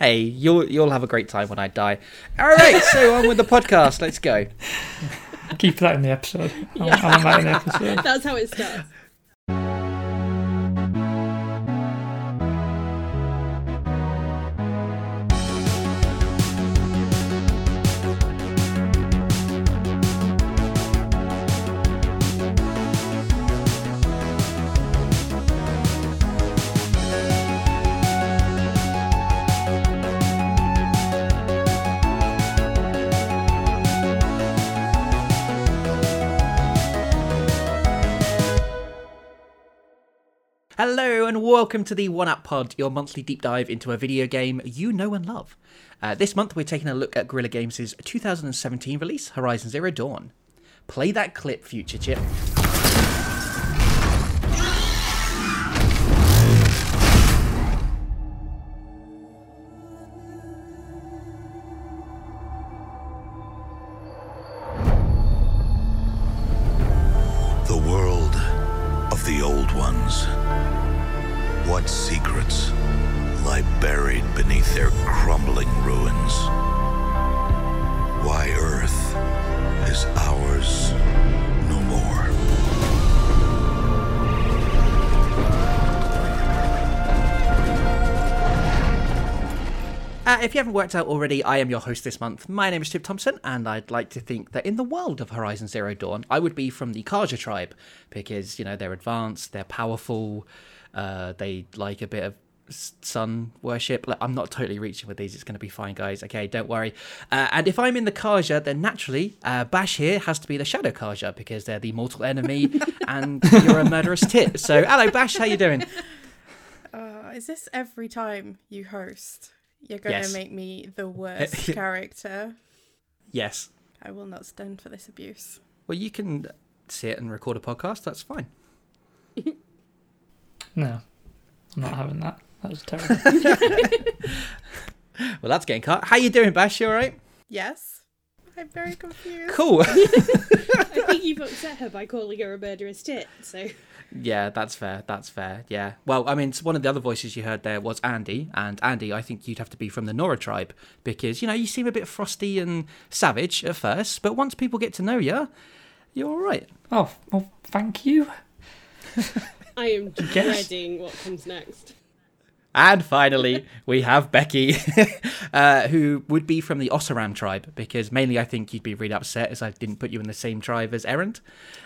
hey, you'll you'll have a great time when I die. All right, so on with the podcast. Let's go. Keep that in the episode. I Yeah. want- I want that in the episode. That's how it starts. Hello and welcome to the One Up Pod, your monthly deep dive into a video game you know and love. Uh, this month we're taking a look at Guerrilla Games' 2017 release, Horizon Zero Dawn. Play that clip, Future Chip. Haven't worked out already, I am your host this month. My name is Chip Thompson, and I'd like to think that in the world of Horizon Zero Dawn, I would be from the Carja tribe because you know they're advanced, they're powerful, uh, they like a bit of sun worship. Like, I'm not totally reaching with these; it's going to be fine, guys. Okay, don't worry. Uh, and if I'm in the Carja, then naturally, uh, Bash here has to be the Shadow Carja because they're the mortal enemy, and you're a murderous tit. So, hello, Bash, how you doing? Uh, is this every time you host? You're going to make me the worst character. Yes. I will not stand for this abuse. Well, you can sit and record a podcast. That's fine. No, I'm not having that. That was terrible. Well, that's getting cut. How you doing, Bash? You all right? Yes? I'm very confused. Cool. I think you've upset her by calling her a murderous tit. So yeah, that's fair. That's fair. Yeah. Well, I mean, one of the other voices you heard there was Andy, and Andy, I think you'd have to be from the Nora tribe because you know you seem a bit frosty and savage at first, but once people get to know you, you're all right. oh, well, thank you. I am guess. dreading what comes next. And finally, we have Becky, uh, who would be from the Oseram tribe, because mainly I think you'd be really upset as I didn't put you in the same tribe as Erend.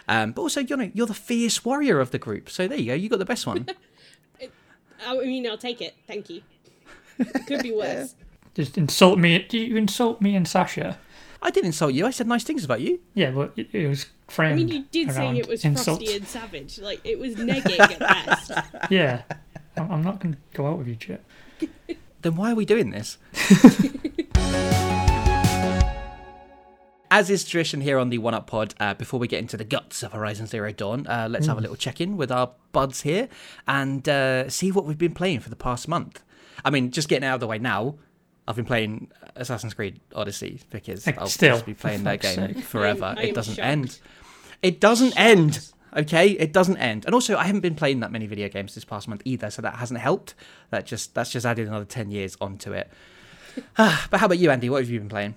Um, but also, you know, you're the fierce warrior of the group, so there you go. You got the best one. I mean, I'll take it. Thank you. It could be worse. Just insult me. Do you insult me and Sasha? I didn't insult you. I said nice things about you. Yeah, but it, it was framed I mean, you did say it was insults. frosty and savage. Like it was negging at best. Yeah, I'm I'm not going to go out with you, Chip. Then why are we doing this? As is tradition here on the One Up Pod, uh, before we get into the guts of Horizon Zero Dawn, uh, let's have a little check in with our buds here and uh, see what we've been playing for the past month. I mean, just getting out of the way now, I've been playing Assassin's Creed Odyssey because Like, I'll still, just be playing that game sake. forever. I am- I it doesn't shocked. end. It doesn't end. Okay, it doesn't end. And also, I haven't been playing that many video games this past month either, so that hasn't helped. That just that's just added another ten years onto it. Ah, but how about you, Andy? What have you been playing?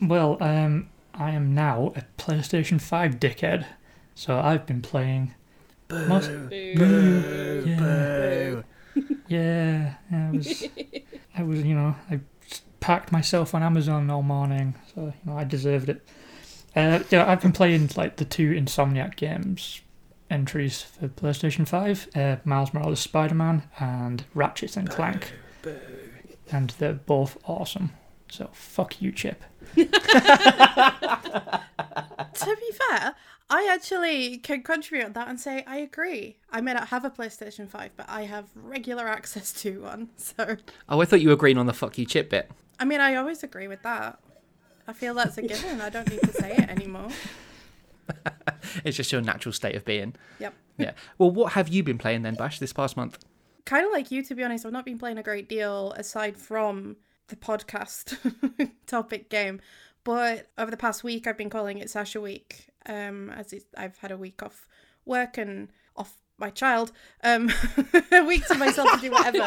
Well, um, I am now a PlayStation 5 dickhead, so I've been playing. Most, Boo. yeah, yeah, I was, I was, you know, I packed myself on Amazon all morning, so you know I deserved it. Uh, yeah, I've been playing like the two Insomniac games entries for PlayStation 5, uh, Miles Morales Spider-Man and Ratchet and Clank, and they're both awesome. So fuck you, Chip. To be fair, I actually can contribute on that and say I agree. I may not have a PlayStation 5, but I have regular access to one. So, Oh, I thought you were agreeing on the fuck you chip bit. I mean, I always agree with that. I feel that's a given. I don't need to say it anymore. It's just your natural state of being. Yep. Yeah. Well, what have you been playing then, Bash, this past month? kind of like you to be honest i've not been playing a great deal aside from the podcast topic game but over the past week i've been calling it sasha week um as it's, i've had a week off work and off my child um a week to myself to do whatever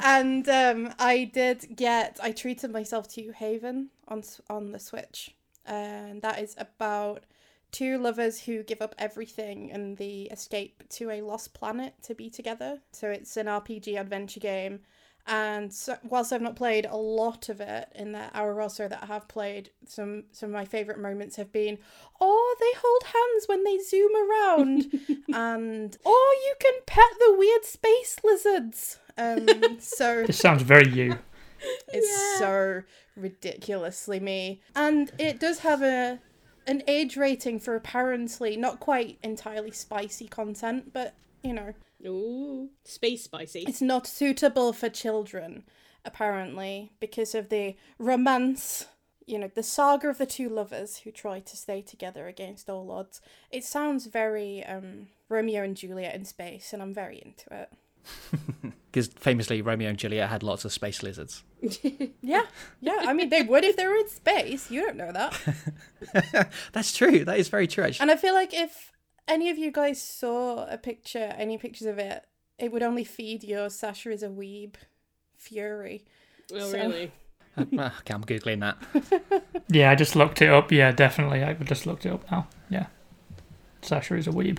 and um i did get i treated myself to haven on on the switch and that is about two lovers who give up everything and they escape to a lost planet to be together so it's an rpg adventure game and so, whilst I've not played a lot of it in the hour or so that I have played, some some of my favourite moments have been, oh, they hold hands when they zoom around, and oh, you can pet the weird space lizards. Um, so This sounds very you. it's Yeah. so ridiculously me, and it does have a an age rating for apparently not quite entirely spicy content, but you know Ooh, space spicy. it's not suitable for children, apparently, because of the romance. You know, the saga of the two lovers who try to stay together against all odds. It sounds very um, Romeo and Juliet in space, and I'm very into it. Because famously, Romeo and Juliet had lots of space lizards. Yeah, yeah. I mean, they would if they were in space. You don't know that. That's true. That is very true. Actually. And I feel like if any of you guys saw a picture, any pictures of it, it would only feed your Sasha is a weeb fury. oh, so- really? Uh, okay, I'm googling that. Yeah, I just looked it up. Yeah, definitely. I just looked it up now. Yeah. Sasha is a weeb.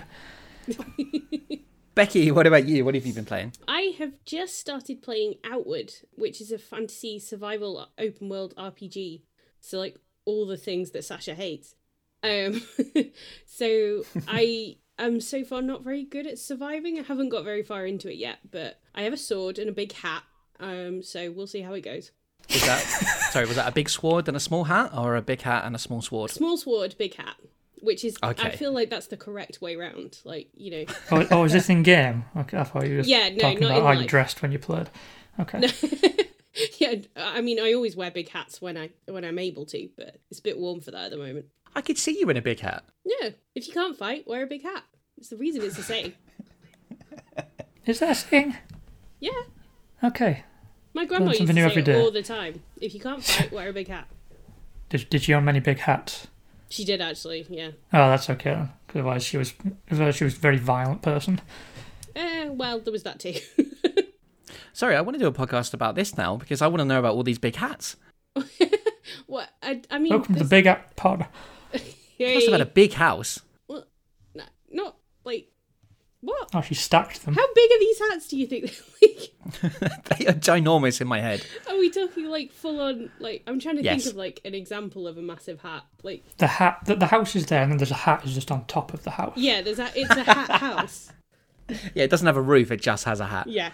Becky, what about you? What have you been playing? I have just started playing Outward, which is a fantasy survival open world RPG. So like all the things that Sasha hates. Um so I am so far not very good at surviving. I haven't got very far into it yet, but I have a sword and a big hat. Um so we'll see how it goes. Was that sorry? Was that a big sword and a small hat, or a big hat and a small sword? Small sword, big hat. Which is I feel like that's the correct way round. Like, you know. Oh, oh, is this in game? Okay, I thought you were just Yeah, no, talking not about in how you dressed when you played. Okay. yeah, I mean I always wear big hats when I when I'm able to, but it's a bit warm for that at the moment. I could see you in a big hat. Yeah, if you can't fight, wear a big hat. It's the reason it's the same. Is that a thing? Yeah, Okay. my grandma used to something new say it all the time. If you can't fight, wear a big hat. Did, did she own many big hats? She did actually, yeah. Oh, that's okay Otherwise, she was otherwise she was a very violent person. Eh, well, there was that too. Sorry, I want to do a podcast about this now because I want to know about all these big hats. what? I, I mean, Welcome to the Big Hat Pod. Yay. Must have had a big house. Well, nah, not like what? Oh, she stacked them. How big are these hats? Do you think? like, they are ginormous in my head. are we talking like full on? Like, I'm trying to Yes. think of like an example of a massive hat. Like, The hat, the, the house is there, and then there's a hat is just on top of the house. yeah, there's a it's a hat house. Yeah, it doesn't have a roof; it just has a hat. Yeah.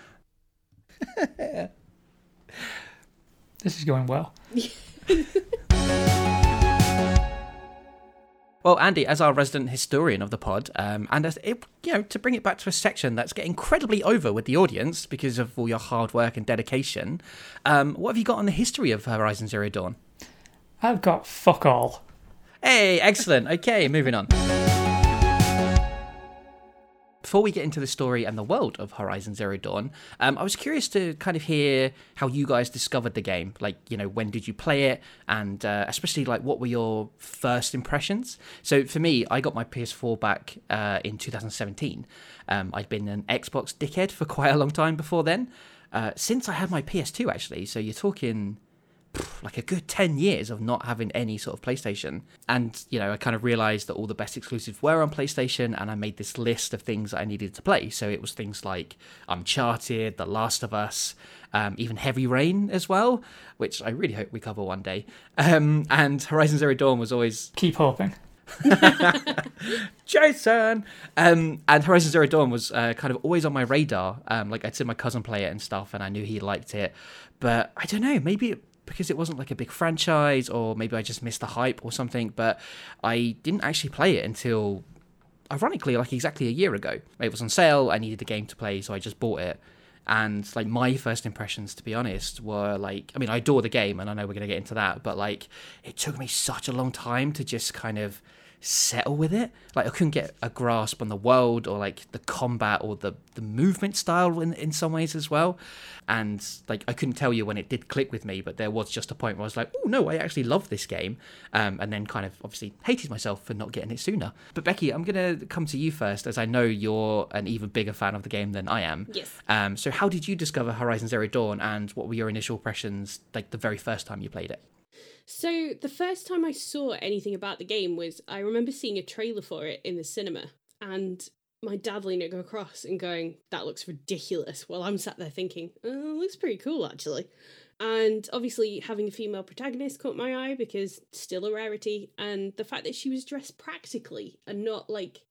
This is going well. Well, Andy, as our resident historian of the pod, um, and as it, you know, to bring it back to a section that's getting incredibly over with the audience because of all your hard work and dedication, um, what have you got on the history of Horizon Zero Dawn? I've got fuck all. Hey, excellent. Okay, moving on. Before we get into the story and the world of Horizon Zero Dawn, um, I was curious to kind of hear how you guys discovered the game. Like, you know, when did you play it, and uh, especially like what were your first impressions? So for me, I got my PS4 back uh, in 2017. Um, I'd been an Xbox dickhead for quite a long time before then. Uh, since I had my PS2, actually, so you're talking like a good 10 years of not having any sort of PlayStation. And, you know, I kind of realized that all the best exclusives were on PlayStation, and I made this list of things that I needed to play. So it was things like Uncharted, The Last of Us, um, even Heavy Rain as well, which I really hope we cover one day. Um, and Horizon Zero Dawn was always Keep hoping. Jason. Um, and Horizon Zero Dawn was uh, kind of always on my radar. Um, like I'd seen my cousin play it and stuff, and I knew he liked it. But I don't know, maybe because it wasn't like a big franchise, or maybe I just missed the hype or something. But I didn't actually play it until, ironically, like exactly a year ago. It was on sale. I needed the game to play, so I just bought it. And like my first impressions, to be honest, were like, I mean, I adore the game, and I know we're gonna get into that, but like, it took me such a long time to just kind of settle with it. Like I couldn't get a grasp on the world or like the combat or the the movement style in in some ways as well. And like I couldn't tell you when it did click with me, but there was just a point where I was like, oh no, I actually love this game. Um, and then kind of obviously hated myself for not getting it sooner. But Becky, I'm gonna come to you first, as I know you're an even bigger fan of the game than I am. Yes. Um, so how did you discover Horizon Zero Dawn, and what were your initial impressions like the very first time you played it? So the first time I saw anything about the game was I remember seeing a trailer for it in the cinema and my dad leaning across and going, That looks ridiculous. While I'm sat there thinking, oh, it looks pretty cool actually. And obviously having a female protagonist caught my eye because still a rarity. And the fact that she was dressed practically and not like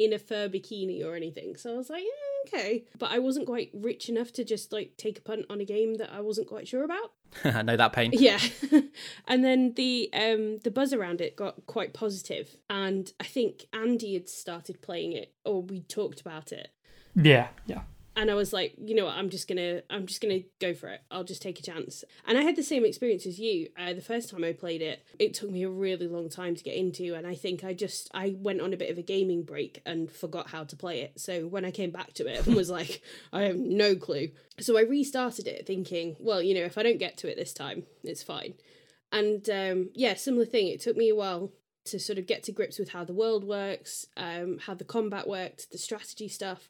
in a fur bikini or anything. So I was like, eh, okay. But I wasn't quite rich enough to just like take a punt on a game that I wasn't quite sure about. I know that pain. Yeah. and then the um the buzz around it got quite positive and I think Andy had started playing it or we talked about it. Yeah, yeah. And I was like, you know what, I'm just gonna I'm just gonna go for it. I'll just take a chance. And I had the same experience as you. Uh, the first time I played it, it took me a really long time to get into and I think I just I went on a bit of a gaming break and forgot how to play it. So when I came back to it and was like, I have no clue. So I restarted it thinking, well, you know, if I don't get to it this time, it's fine. And um, yeah, similar thing. It took me a while to sort of get to grips with how the world works, um, how the combat worked, the strategy stuff.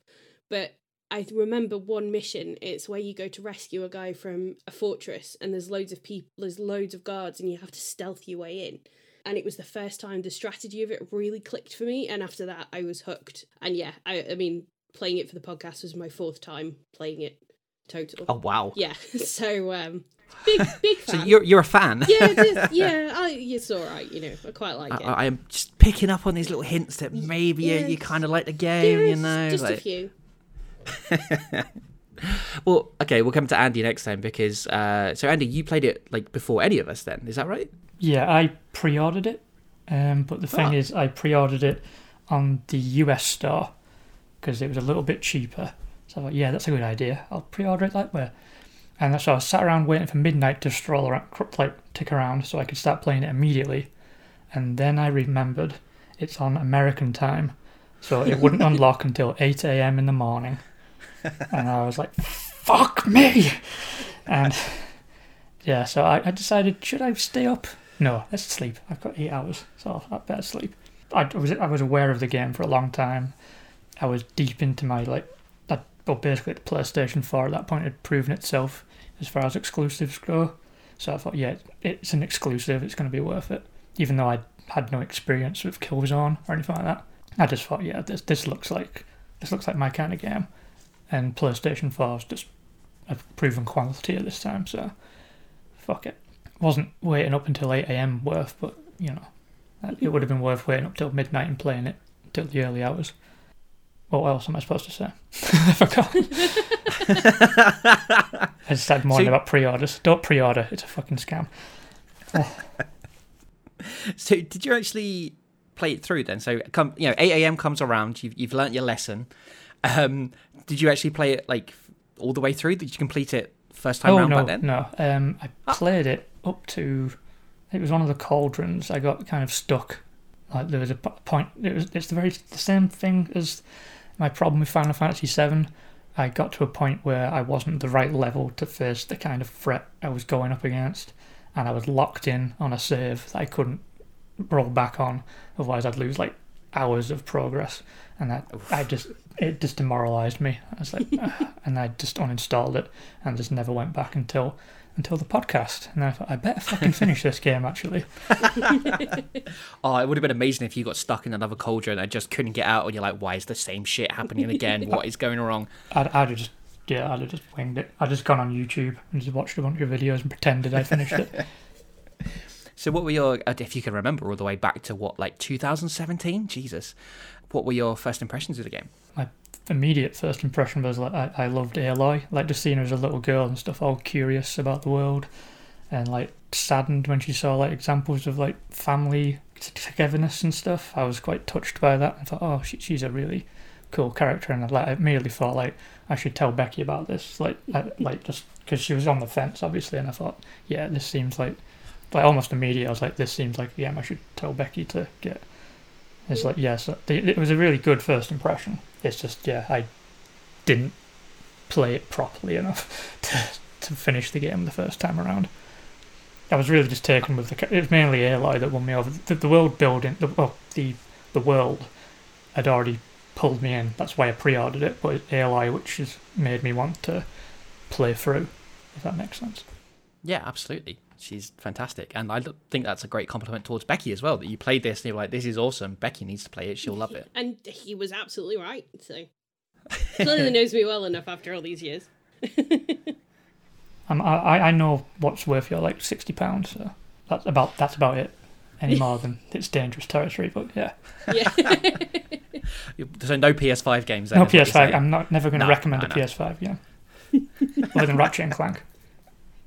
But I remember one mission. It's where you go to rescue a guy from a fortress, and there's loads of people, there's loads of guards, and you have to stealth your way in. And it was the first time the strategy of it really clicked for me. And after that, I was hooked. And yeah, I, I mean, playing it for the podcast was my fourth time playing it total. Oh wow. Yeah, so um, big big So you're you're a fan. yeah, is- yeah, I, it's all right. You know, I quite like it. I, I am just picking up on these little hints that maybe you, Yeah. you kind of like the game, you know. just a few. Well, okay, we'll come to Andy next time because uh, so Andy, you played it like before any of us. Then is that right? Yeah, I pre-ordered it, um, but the thing Ah. is, I pre-ordered it on the US store because it was a little bit cheaper. So I thought, yeah, that's a good idea. I'll pre-order it that way. And so I sat around waiting for midnight to stroll around, like tick around, so I could start playing it immediately. And then I remembered it's on American time, so it wouldn't unlock until 8 a.m. in the morning. And I was like, "Fuck me!" And yeah, so I, I decided, should I stay up? No, let's sleep. I've got eight hours, so I better sleep. I was I was aware of the game for a long time. I was deep into my like, that, well, basically the PlayStation 4 at that point had proven itself as far as exclusives go. So I thought, yeah, it's an exclusive. It's going to be worth it, even though I had no experience with Killzone or anything like that. I just thought, yeah, this this looks like this looks like my kind of game, and PlayStation 4 is just a proven quantity at this time. So fuck it. Wasn't waiting up until 8 a.m. worth, but you know, it would have been worth waiting up till midnight and playing it till the early hours. What else am I supposed to say? I forgot. I just started moaning So- about pre-orders. Don't pre-order; it's a fucking scam. So did you actually play it through then? So come, you know, eight a.m. comes around. You've you've learnt your lesson. Um, did you actually play it like all the way through? Did you complete it first time oh round no, back then? no. Um, I Ah. played it up to. It was one of the cauldrons. I got kind of stuck. Like there was a point. It was. It's the very the same thing as my problem with Final Fantasy VII. I got to a point where I wasn't the right level to face the kind of threat I was going up against, and I was locked in on a save that I couldn't roll back on. Otherwise, I'd lose like hours of progress, and that I just it just demoralized me. I was like, and I just uninstalled it and just never went back until until the podcast. And I thought I better fucking finish this game actually. Oh, it would have been amazing if you got stuck in another cauldron and I just couldn't get out, and you're like, "Why is the same shit happening again? What is going wrong?" I'd, I'd have just yeah, I'd have just winged it. I'd just gone on YouTube and just watched a bunch of videos and pretended I finished it. So, what were your, uh, if you can remember, all the way back to what, like 2017? Jesus, what were your first impressions of the game? My immediate first impression was like I, I loved Aloy, like just seeing her as a little girl and stuff, all curious about the world, and like saddened when she saw like examples of like family togetherness and stuff. I was quite touched by that. I thought, oh, she, she's a really cool character, and I, like, I immediately thought like I should tell Becky about this, like like just because she was on the fence, obviously, and I thought, yeah, this seems like like almost immediate. I was like, this seems like yeah, I should tell Becky to get It's like yes, uh, it it was a really good first impression. It's just yeah, I didn't play it properly enough to to finish the game the first time around. I was really just taken with the. It was mainly Aloy that won me over. The, the world building, the well, the the world had already pulled me in. That's why I pre-ordered it. But it's Aloy, which has made me want to play through. If that makes sense. Yeah, absolutely. She's fantastic, and I think that's a great compliment towards Becky as well. That you played this and you're like, "This is awesome." Becky needs to play it; she'll love it. And he was absolutely right. So clearly knows me well enough after all these years. Um, I I know what's worth your like sixty pounds. So that's about that's about it. Any more than it's dangerous territory. But yeah, Yeah. So no PS5 games. Then, no is what you're PS5. I'm not never going to No, recommend no, a no. PS5. Yeah, other than Ratchet and Clank.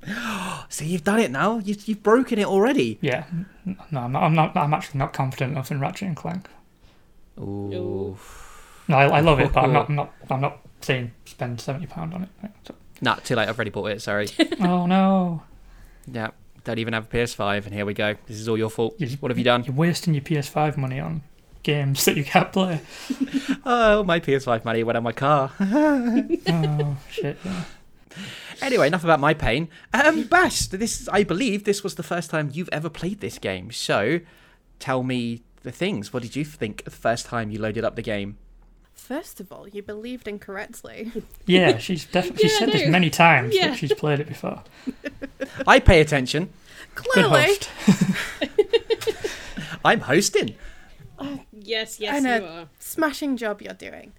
See, you've done it now. You, you've broken it already. Yeah, no, I'm not. I'm not. I'm actually not confident enough in Ratchet and Clank. Ooh. No, I, I love it, but I'm not. I'm not. I'm not saying spend seventy pound on it. So- Nah, too late. I've already bought it. Sorry. oh no, yeah, don't even have a PS5, and here we go. This is all your fault. You- What have you done? you're wasting your PS5 money on games that you can't play. Oh, my PS5 money went on my car. Oh shit. Yeah. Anyway, enough about my pain. Um, Bash, this is, I believe this was the first time you've ever played this game. So, tell me the things. What did you think the first time you loaded up the game? First of all, you believed incorrectly. Yeah, she's definitely. She's Yeah, said this many times Yeah. that she's played it before. I pay attention. Good Clearly, host. I'm hosting. yes, yes, I know. you are. smashing job you're doing.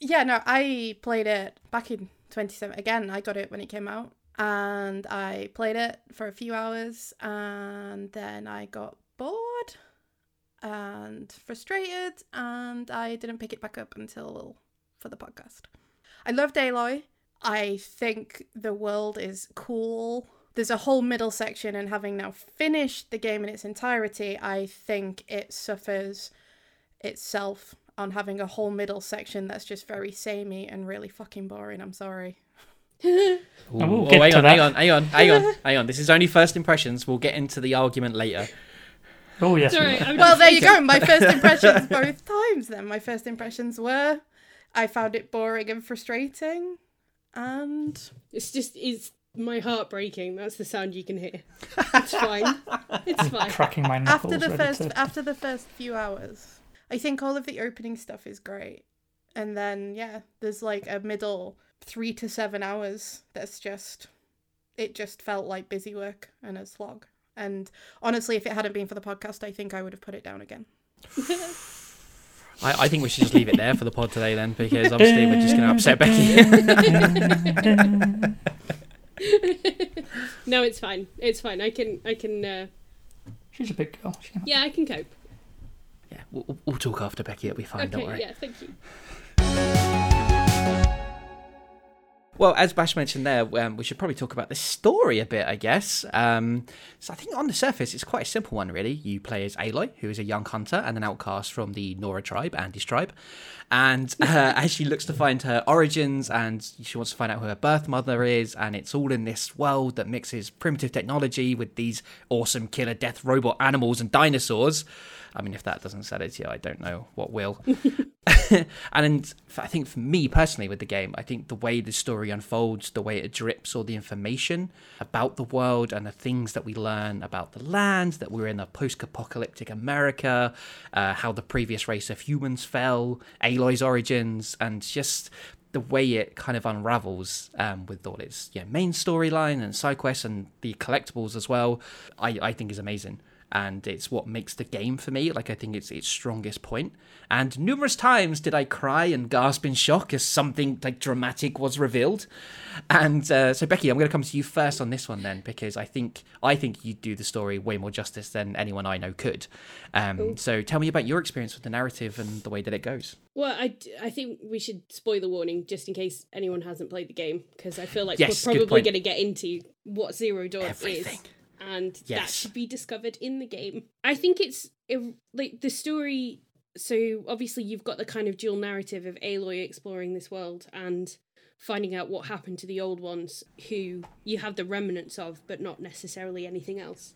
yeah, no, I played it back in 27. Again, I got it when it came out, and I played it for a few hours, and then I got bored and frustrated, and I didn't pick it back up until for the podcast. I loved Aloy. I think the world is cool. There's a whole middle section, and having now finished the game in its entirety, I think it suffers itself on having a whole middle section that's just very samey and really fucking boring. I'm sorry. Ooh, oh, we'll oh, hang on, hang on, hang on, hang on, hang on. This is only first impressions. We'll get into the argument later. Oh yes. Sorry, we Well, there you go. My first impressions both times then. My first impressions were I found it boring and frustrating. And It's just it's my heart breaking. That's the sound you can hear. It's fine. It's fine. cracking my knuckles. after the first to- after the first few hours, I think all of the opening stuff is great. And then yeah, there's like a middle 3 to 7 hours that's just it just felt like busy work and a slog. And honestly, if it hadn't been for the podcast, I think I would have put it down again. I, I think we should just leave it there for the pod today then, because obviously we're just going to upset Becky. no, it's fine. It's fine. I can I can uh, She's a big girl. She yeah, I can cope. Yeah, we'll, we'll talk after Becky. It'll be fine. don't Okay, worry. yeah, thank you. Well, as Bash mentioned there, um, we should probably talk about the story a bit, I guess. Um, so I think on the surface, it's quite a simple one, really. You play as Aloy, who is a young hunter and an outcast from the Nora tribe, Andy's tribe. And uh, as she looks to find her origins and she wants to find out who her birth mother is, and it's all in this world that mixes primitive technology with these awesome killer death robot animals and dinosaurs. I mean, if that doesn't sell it to you, I don't know what will. and I think for me personally with the game, I think the way the story unfolds, the way it drips all the information about the world and the things that we learn about the land, that we're in a post-apocalyptic America, uh, how the previous race of humans fell, Aloy's origins, and just the way it kind of unravels um, with all its yeah, main storyline and side quests and the collectibles as well, I, I think is amazing and it's what makes the game for me. Like I think it's its strongest point. And numerous times did I cry and gasp in shock as something like dramatic was revealed. And uh, so Becky, I'm going to come to you first on this one then, because I think I think you do the story way more justice than anyone I know could. Um, so tell me about your experience with the narrative and the way that it goes. Well, I, I think we should spoiler warning just in case anyone hasn't played the game because I feel like Yes, we're probably going to get into what Zero Dawn Everything. is, and that should be discovered in the game. I think it's it, like the story. So obviously you've got the kind of dual narrative of Aloy exploring this world and finding out what happened to the old ones who you have the remnants of, but not necessarily anything else.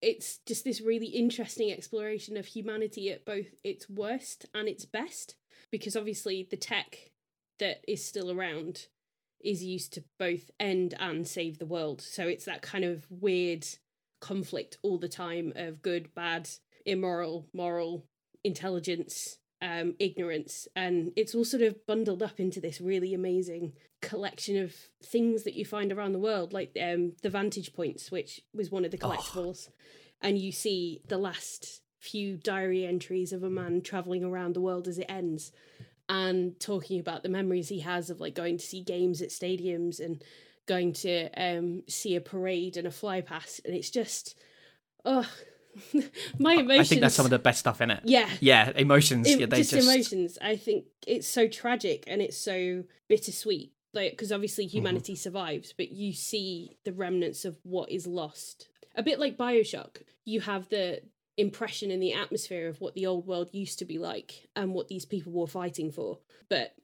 it's just this really interesting exploration of humanity at both its worst and its best because obviously the tech that is still around is used to both end and save the world. So it's that kind of weird conflict all the time of good bad immoral moral intelligence um ignorance. And it's all sort of bundled up into this really amazing collection of things that you find around the world like um the vantage points which was one of the collectibles. And you see the last few diary entries of a man traveling around the world as it ends and talking about the memories he has of like going to see games at stadiums and going to um see a parade and a fly past and it's just oh my emotions I think that's some of the best stuff in it. yeah Yeah, emotions. it- yeah, they just, just, emotions. I think it's so tragic and it's so bittersweet. Like because obviously Mm-hmm. humanity survives, but you see the remnants of what is lost. A bit like Bioshock, you have the impression in the atmosphere of what the old world used to be like and what these people were fighting for. But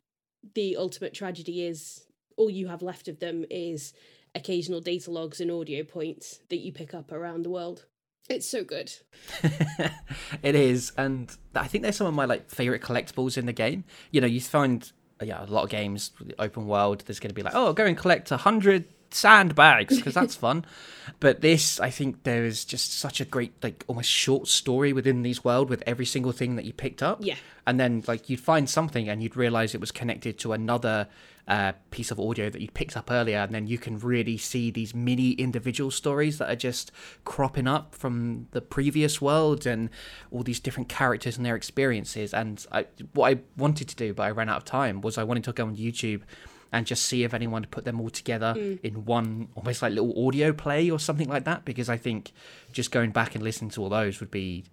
the ultimate tragedy is all you have left of them is occasional data logs and audio points that you pick up around the world. It's so good. it is, and I think they're some of my like favorite collectibles in the game. You know, you find yeah a lot of games open world. There's going to be like, oh, go and collect a hundred sandbags because that's fun. But this, I think, there is just such a great like almost short story within these world with every single thing that you picked up. Yeah. and then like you'd find something and you'd realize it was connected to another uh, piece of audio that you picked up earlier and then you can really see these mini individual stories that are just cropping up from the previous world and all these different characters and their experiences and I, what i wanted to do but i ran out of time was i wanted to go on youtube and just see if anyone put them all together in one almost like little audio play or something like that because i think just going back and listening to all those would be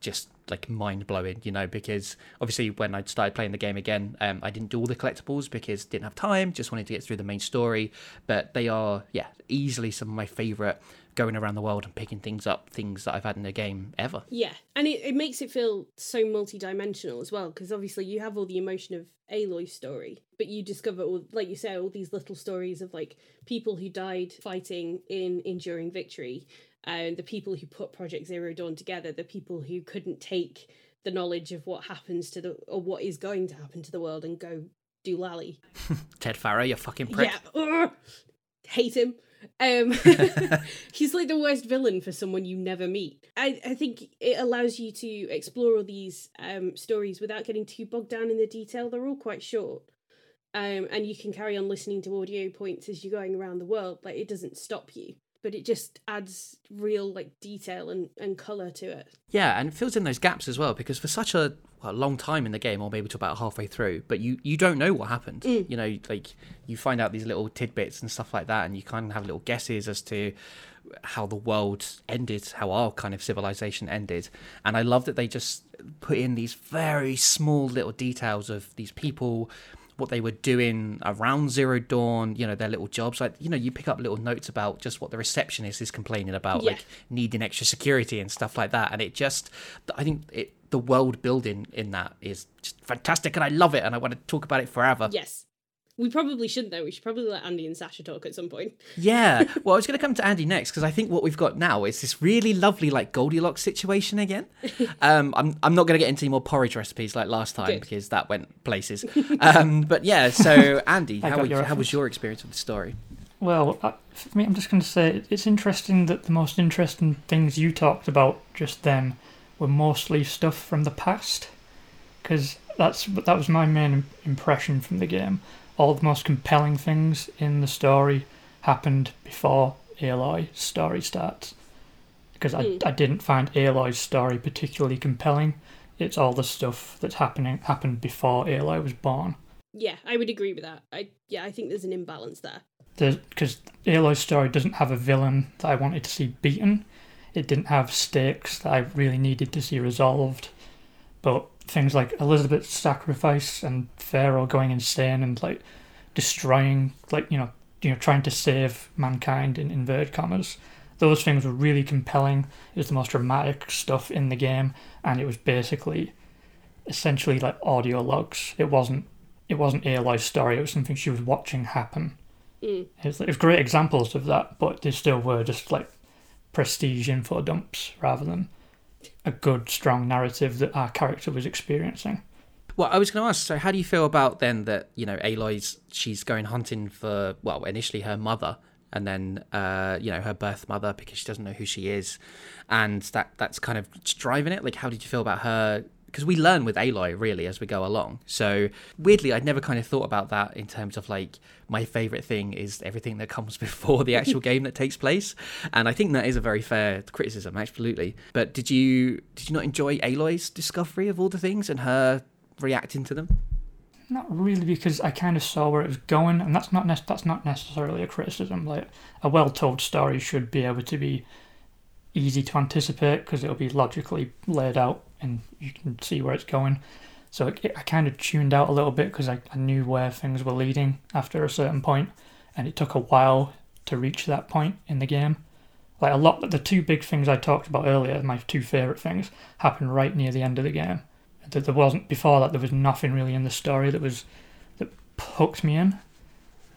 just like mind blowing, you know, because obviously when I started playing the game again, um, I didn't do all the collectibles because didn't have time, just wanted to get through the main story. But they are, yeah, easily some of my favorite going around the world and picking things up, things that I've had in the game ever. Yeah, and it, it makes it feel so multi-dimensional as well because obviously you have all the emotion of Aloy's story, but you discover all, like you say, all these little stories of like people who died fighting in enduring victory, and the people who put Project Zero Dawn together, the people who couldn't take the knowledge of what happens to the or what is going to happen to the world and go do lally. Ted Faro, you fucking prick. Yeah, hate him. Um, he's like the worst villain for someone you never meet. I, I think it allows you to explore all these um, stories without getting too bogged down in the detail. They're all quite short. Um, and you can carry on listening to audio points as you're going around the world. Like it doesn't stop you, but it just adds real like detail and, and color to it. Yeah, and it fills in those gaps as well because for such a, well, long time in the game, or maybe to about halfway through, but you you don't know what happened. Mm. You know, like you find out these little tidbits and stuff like that, and you kind of have little guesses as to how the world ended, how our kind of civilization ended. And I love that they just put in these very small little details of these people what they were doing around zero dawn you know their little jobs like you know you pick up little notes about just what the receptionist is complaining about Yeah. like needing extra security and stuff like that and it just i think it the world building in that is just fantastic and i love it and i want to talk about it forever Yes. We probably shouldn't though. We should probably let Andy and Sasha talk at some point. yeah well i was going to come to andy next because i think what we've got now is this really lovely like goldilocks situation again um i'm, I'm not going to get into any more porridge recipes like last time Good. because that went places um but yeah so andy how, got was, your how was your experience with the story Well, uh, for me, I'm just going to say it's interesting that the most interesting things you talked about just then were mostly stuff from the past, because that's that was my main impression from the game. All the most compelling things in the story happened before Aloy's story starts, because I, Hmm. I didn't find Aloy's story particularly compelling. It's all the stuff that's happening happened before Aloy was born. Yeah, I would agree with that. I yeah, I think there's an imbalance there. because Aloy's story doesn't have a villain that I wanted to see beaten. It didn't have stakes that I really needed to see resolved. But things like Elizabeth's sacrifice and Faro going insane and like destroying, like you know, you know, trying to save mankind in inverted commas. Those things were really compelling. It was the most dramatic stuff in the game, and it was basically, essentially like audio logs. It wasn't. It wasn't Aloy's story. It was something she was watching happen. Mm. It's, it's great examples of that, but they still were just like prestige info dumps rather than a good, strong narrative that our character was experiencing. Well, I was going to ask. So, how do you feel about then that you know Aloy's she's going hunting for well, initially her mother, and then uh, you know her birth mother because she doesn't know who she is, and that that's kind of driving it. Like, how did you feel about her? Because we learn with Aloy really as we go along. So weirdly, I'd never kind of thought about that in terms of like my favorite thing is everything that comes before the actual game that takes place, and I think that is a very fair criticism, absolutely. But did you did you not enjoy Aloy's discovery of all the things and her reacting to them? Not really, because I kind of saw where it was going, and that's not ne- that's not necessarily a criticism. Like a well-told story should be able to be easy to anticipate because it'll be logically laid out, and you can see where it's going. So it, I kind of tuned out a little bit because I, I knew where things were leading after a certain point, and it took a while to reach that point in the game. Like a lot, the two big things I talked about earlier, my two favorite things, happened right near the end of the game that there wasn't before that there was nothing really in the story that was that hooked me in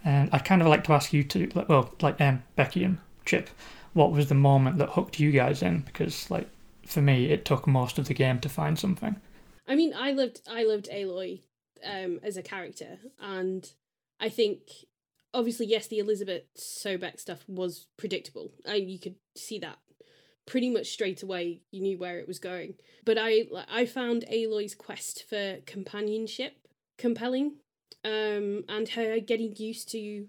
and i'd kind of like to ask you to well like um, becky and chip what was the moment that hooked you guys in because like for me it took most of the game to find something I mean, I loved I loved Aloy um, as a character, and I think obviously yes, the Elizabeth Sobek stuff was predictable. I, you could see that pretty much straight away. You knew where it was going. But I I found Aloy's quest for companionship compelling, um, and her getting used to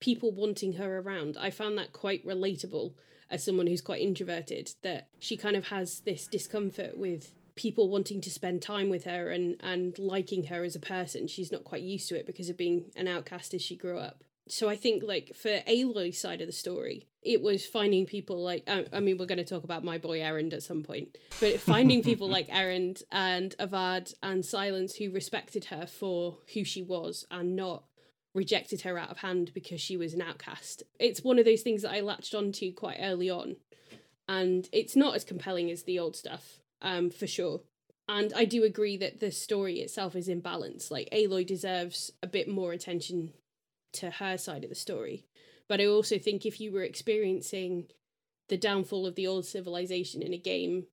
people wanting her around. I found that quite relatable as someone who's quite introverted. That she kind of has this discomfort with people wanting to spend time with her and and liking her as a person. She's not quite used to it because of being an outcast as she grew up. So I think like for Aloy's side of the story, it was finding people like I, I mean we're going to talk about my boy Erend at some point, but finding people like Erend and Avad and Sylens who respected her for who she was and not rejected her out of hand because she was an outcast. It's one of those things that I latched onto quite early on, and it's not as compelling as the old stuff um, for sure. And I do agree that the story itself is imbalanced. Like Aloy deserves a bit more attention to her side of the story. But I also think if you were experiencing the downfall of the old civilization in a game,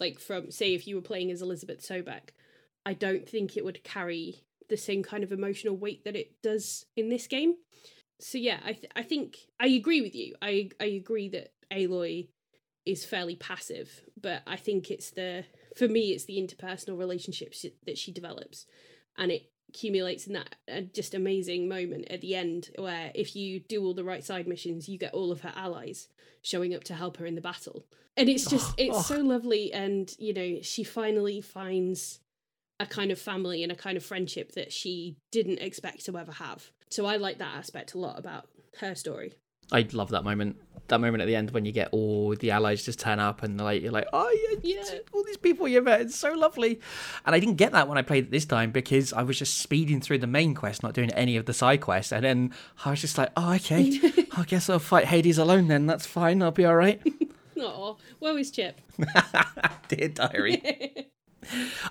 like from say if you were playing as Elizabeth Sobek, I don't think it would carry the same kind of emotional weight that it does in this game. So yeah, I th- I think I agree with you. I I agree that Aloy is fairly passive, but I think it's the for me it's the interpersonal relationships that she develops, and it accumulates in that uh, just amazing moment at the end where if you do all the right side missions, you get all of her allies showing up to help her in the battle, and it's just it's oh. so lovely, and you know she finally finds a kind of family and a kind of friendship that she didn't expect to ever have. So I like that aspect a lot about her story. I love that moment. That moment at the end when you get all the allies just turn up and like you're like, oh yeah, Yeah. all these people you met, it's so lovely. And I didn't get that when I played it this time because I was just speeding through the main quest, not doing any of the side quests. And then I was just like, oh okay, I guess I'll fight Hades alone then. That's fine. I'll be all right. Oh, where is Chip? Dear diary.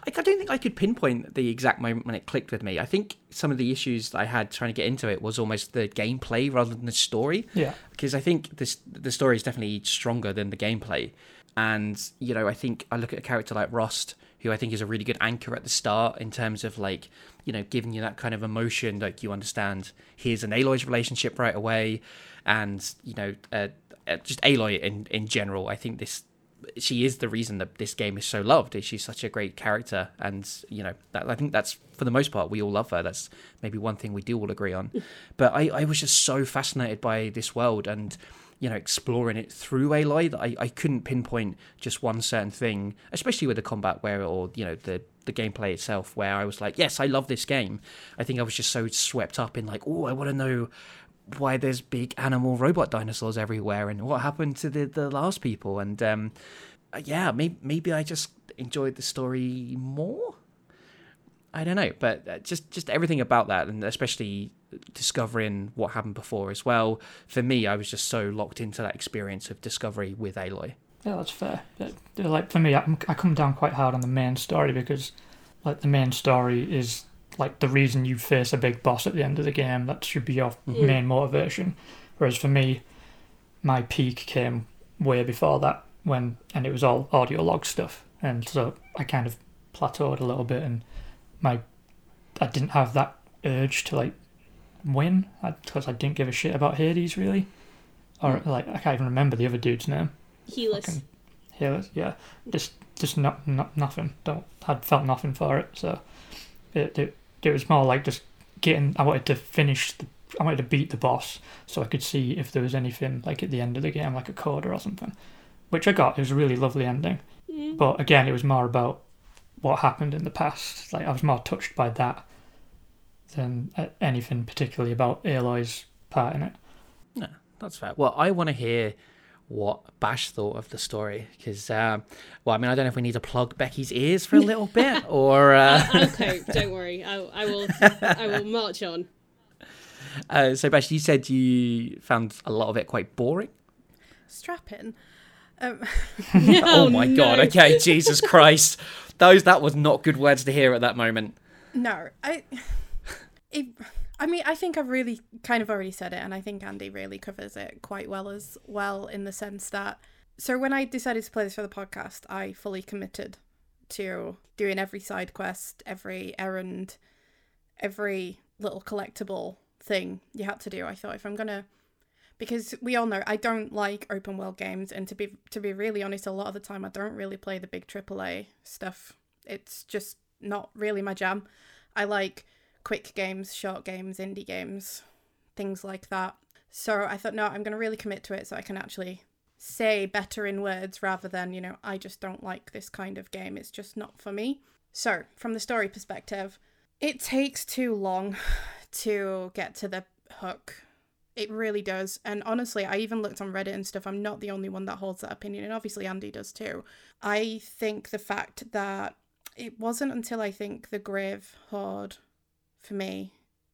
I don't think I could pinpoint the exact moment when it clicked with me. I think some of the issues that I had trying to get into it was almost the gameplay rather than the story. yeah because I think this the story is definitely stronger than the gameplay. And you know, I think I look at a character like Rost, who I think is a really good anchor at the start in terms of like you know giving you that kind of emotion, like you understand here's an Aloy's relationship right away, and you know uh, uh, just Aloy in in general. I think this she is the reason that this game is so loved. Is she's such a great character, and you know that, I think that's for the most part we all love her. That's maybe one thing we do all agree on. but I, I was just so fascinated by this world and you know exploring it through Aloy that I, I couldn't pinpoint just one certain thing, especially with the combat where or you know the the gameplay itself where I was like, yes, I love this game. I think I was just so swept up in like, oh, I want to know why there's big animal robot dinosaurs everywhere and what happened to the, the last people. And um uh, yeah maybe, maybe i just enjoyed the story more? I don't know but uh, just just everything about that and especially discovering what happened before as well. For me i was just so locked into that experience of discovery with aloy. Yeah, that's fair. Like for me, I come down quite hard on the main story because, like, the main story is like the reason you face a big boss at the end of the game. That should be your Mhm. main motivation. Whereas for me, my peak came way before that when and it was all audio log stuff, and so I kind of plateaued a little bit, and my I didn't have that urge to like win because I, didn't give a shit about Hades really, or like I can't even remember the other dude's name. Fucking Helis, yeah, just just not, not nothing. Don't had felt nothing for it, so it, it it was more like just getting. I wanted to finish the. I wanted to beat the boss so I could see if there was anything like at the end of the game, like a coda or something, which I got. It was a really lovely ending, Mm. but again, it was more about what happened in the past. Like I was more touched by that than uh, anything particularly about Aloy's part in it. No, that's fair. Well, I want to hear what Bash thought of the story because, um, well, I mean, I don't know if we need to plug Becky's ears for a little bit or. Uh, I'll cope. Don't worry. I, I will. I will march on. uh, so, Bash, you said you found a lot of it quite boring. Strapping. Um, Oh, my god! Okay, Jesus Christ, those that was not good words to hear at that moment. no, I. It, I mean, I think I've really kind of already said it, and I think Andy really covers it quite well as well in the sense that. So when I decided to play this for the podcast, I fully committed to doing every side quest, every errand, every little collectible thing you had to do. I thought if I'm gonna because we all know I don't like open world games and to be to be really honest a lot of the time I don't really play the big AAA stuff. It's just not really my jam. I like quick games, short games, indie games, things like that. So I thought no, I'm going to really commit to it so I can actually say better in words rather than, you know, I just don't like this kind of game. It's just not for me. So, from the story perspective, it takes too long to get to the hook it really does. And honestly, I even looked on Reddit and stuff. I'm not the only one that holds that opinion. And obviously, Andy does too. I think the fact that it wasn't until I think The Grave Horde for me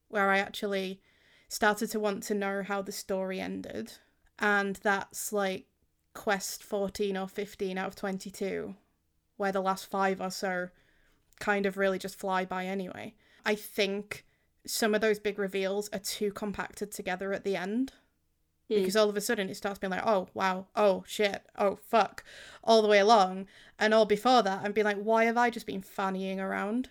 where I actually started to want to know how the story ended. And that's like quest 14 or 15 out of 22, where the last five or so kind of really just fly by anyway. I think some of those big reveals are too compacted together at the end Hmm. because all of a sudden it starts being like, oh wow, oh shit, oh fuck, all the way along, and all before that, and being like, why have I just been fannying around,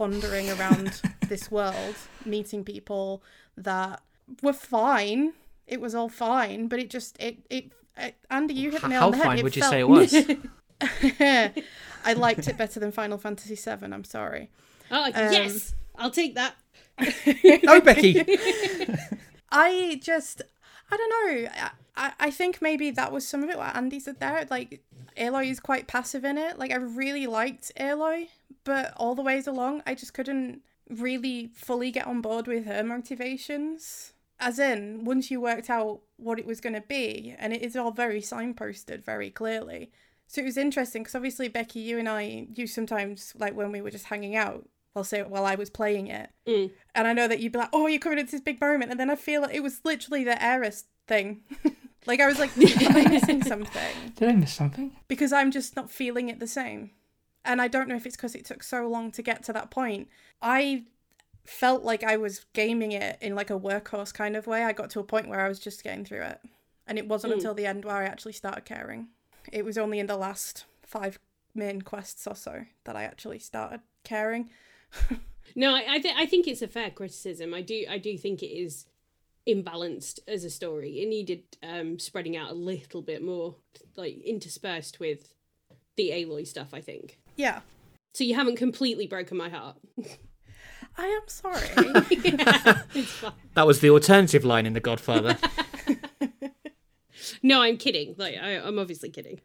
wandering around this world, meeting people that were fine. It was all fine, but it just it it. it Andy, you hit the nail How on the head. How fine It would you say it was? I liked it better than Final Fantasy VII. I'm sorry. Oh Um, yes, I'll take that. no, Becky. I just, I don't know. I, I, I think maybe that was some of it what Andy said there. Like, Aloy is quite passive in it. Like, I really liked Aloy, but all the ways along, I just couldn't really fully get on board with her motivations. As in, once you worked out what it was going to be, and it is all very signposted very clearly. So it was interesting because obviously, Becky, you and I, you sometimes, like when we were just hanging out, I'll say while I was playing it, Mm. and I know that you'd be like, "Oh, you're coming into this big moment," and then I feel like it was literally the heiress thing. like I was like, "Am I missing something?" Did I miss something? Because I'm just not feeling it the same, and I don't know if it's because it took so long to get to that point. I felt like I was gaming it in like a workhorse kind of way. I got to a point where I was just getting through it, and it wasn't Mm. until the end where I actually started caring. It was only in the last five main quests or so that I actually started caring. No, I I, th- I think it's a fair criticism. I do I do think it is imbalanced as a story. It needed um spreading out a little bit more, like interspersed with the Aloy stuff. I think. Yeah, So you haven't completely broken my heart. I am sorry. it's fine. That was the alternative line in The Godfather. No, I'm kidding. Like I, I'm obviously kidding.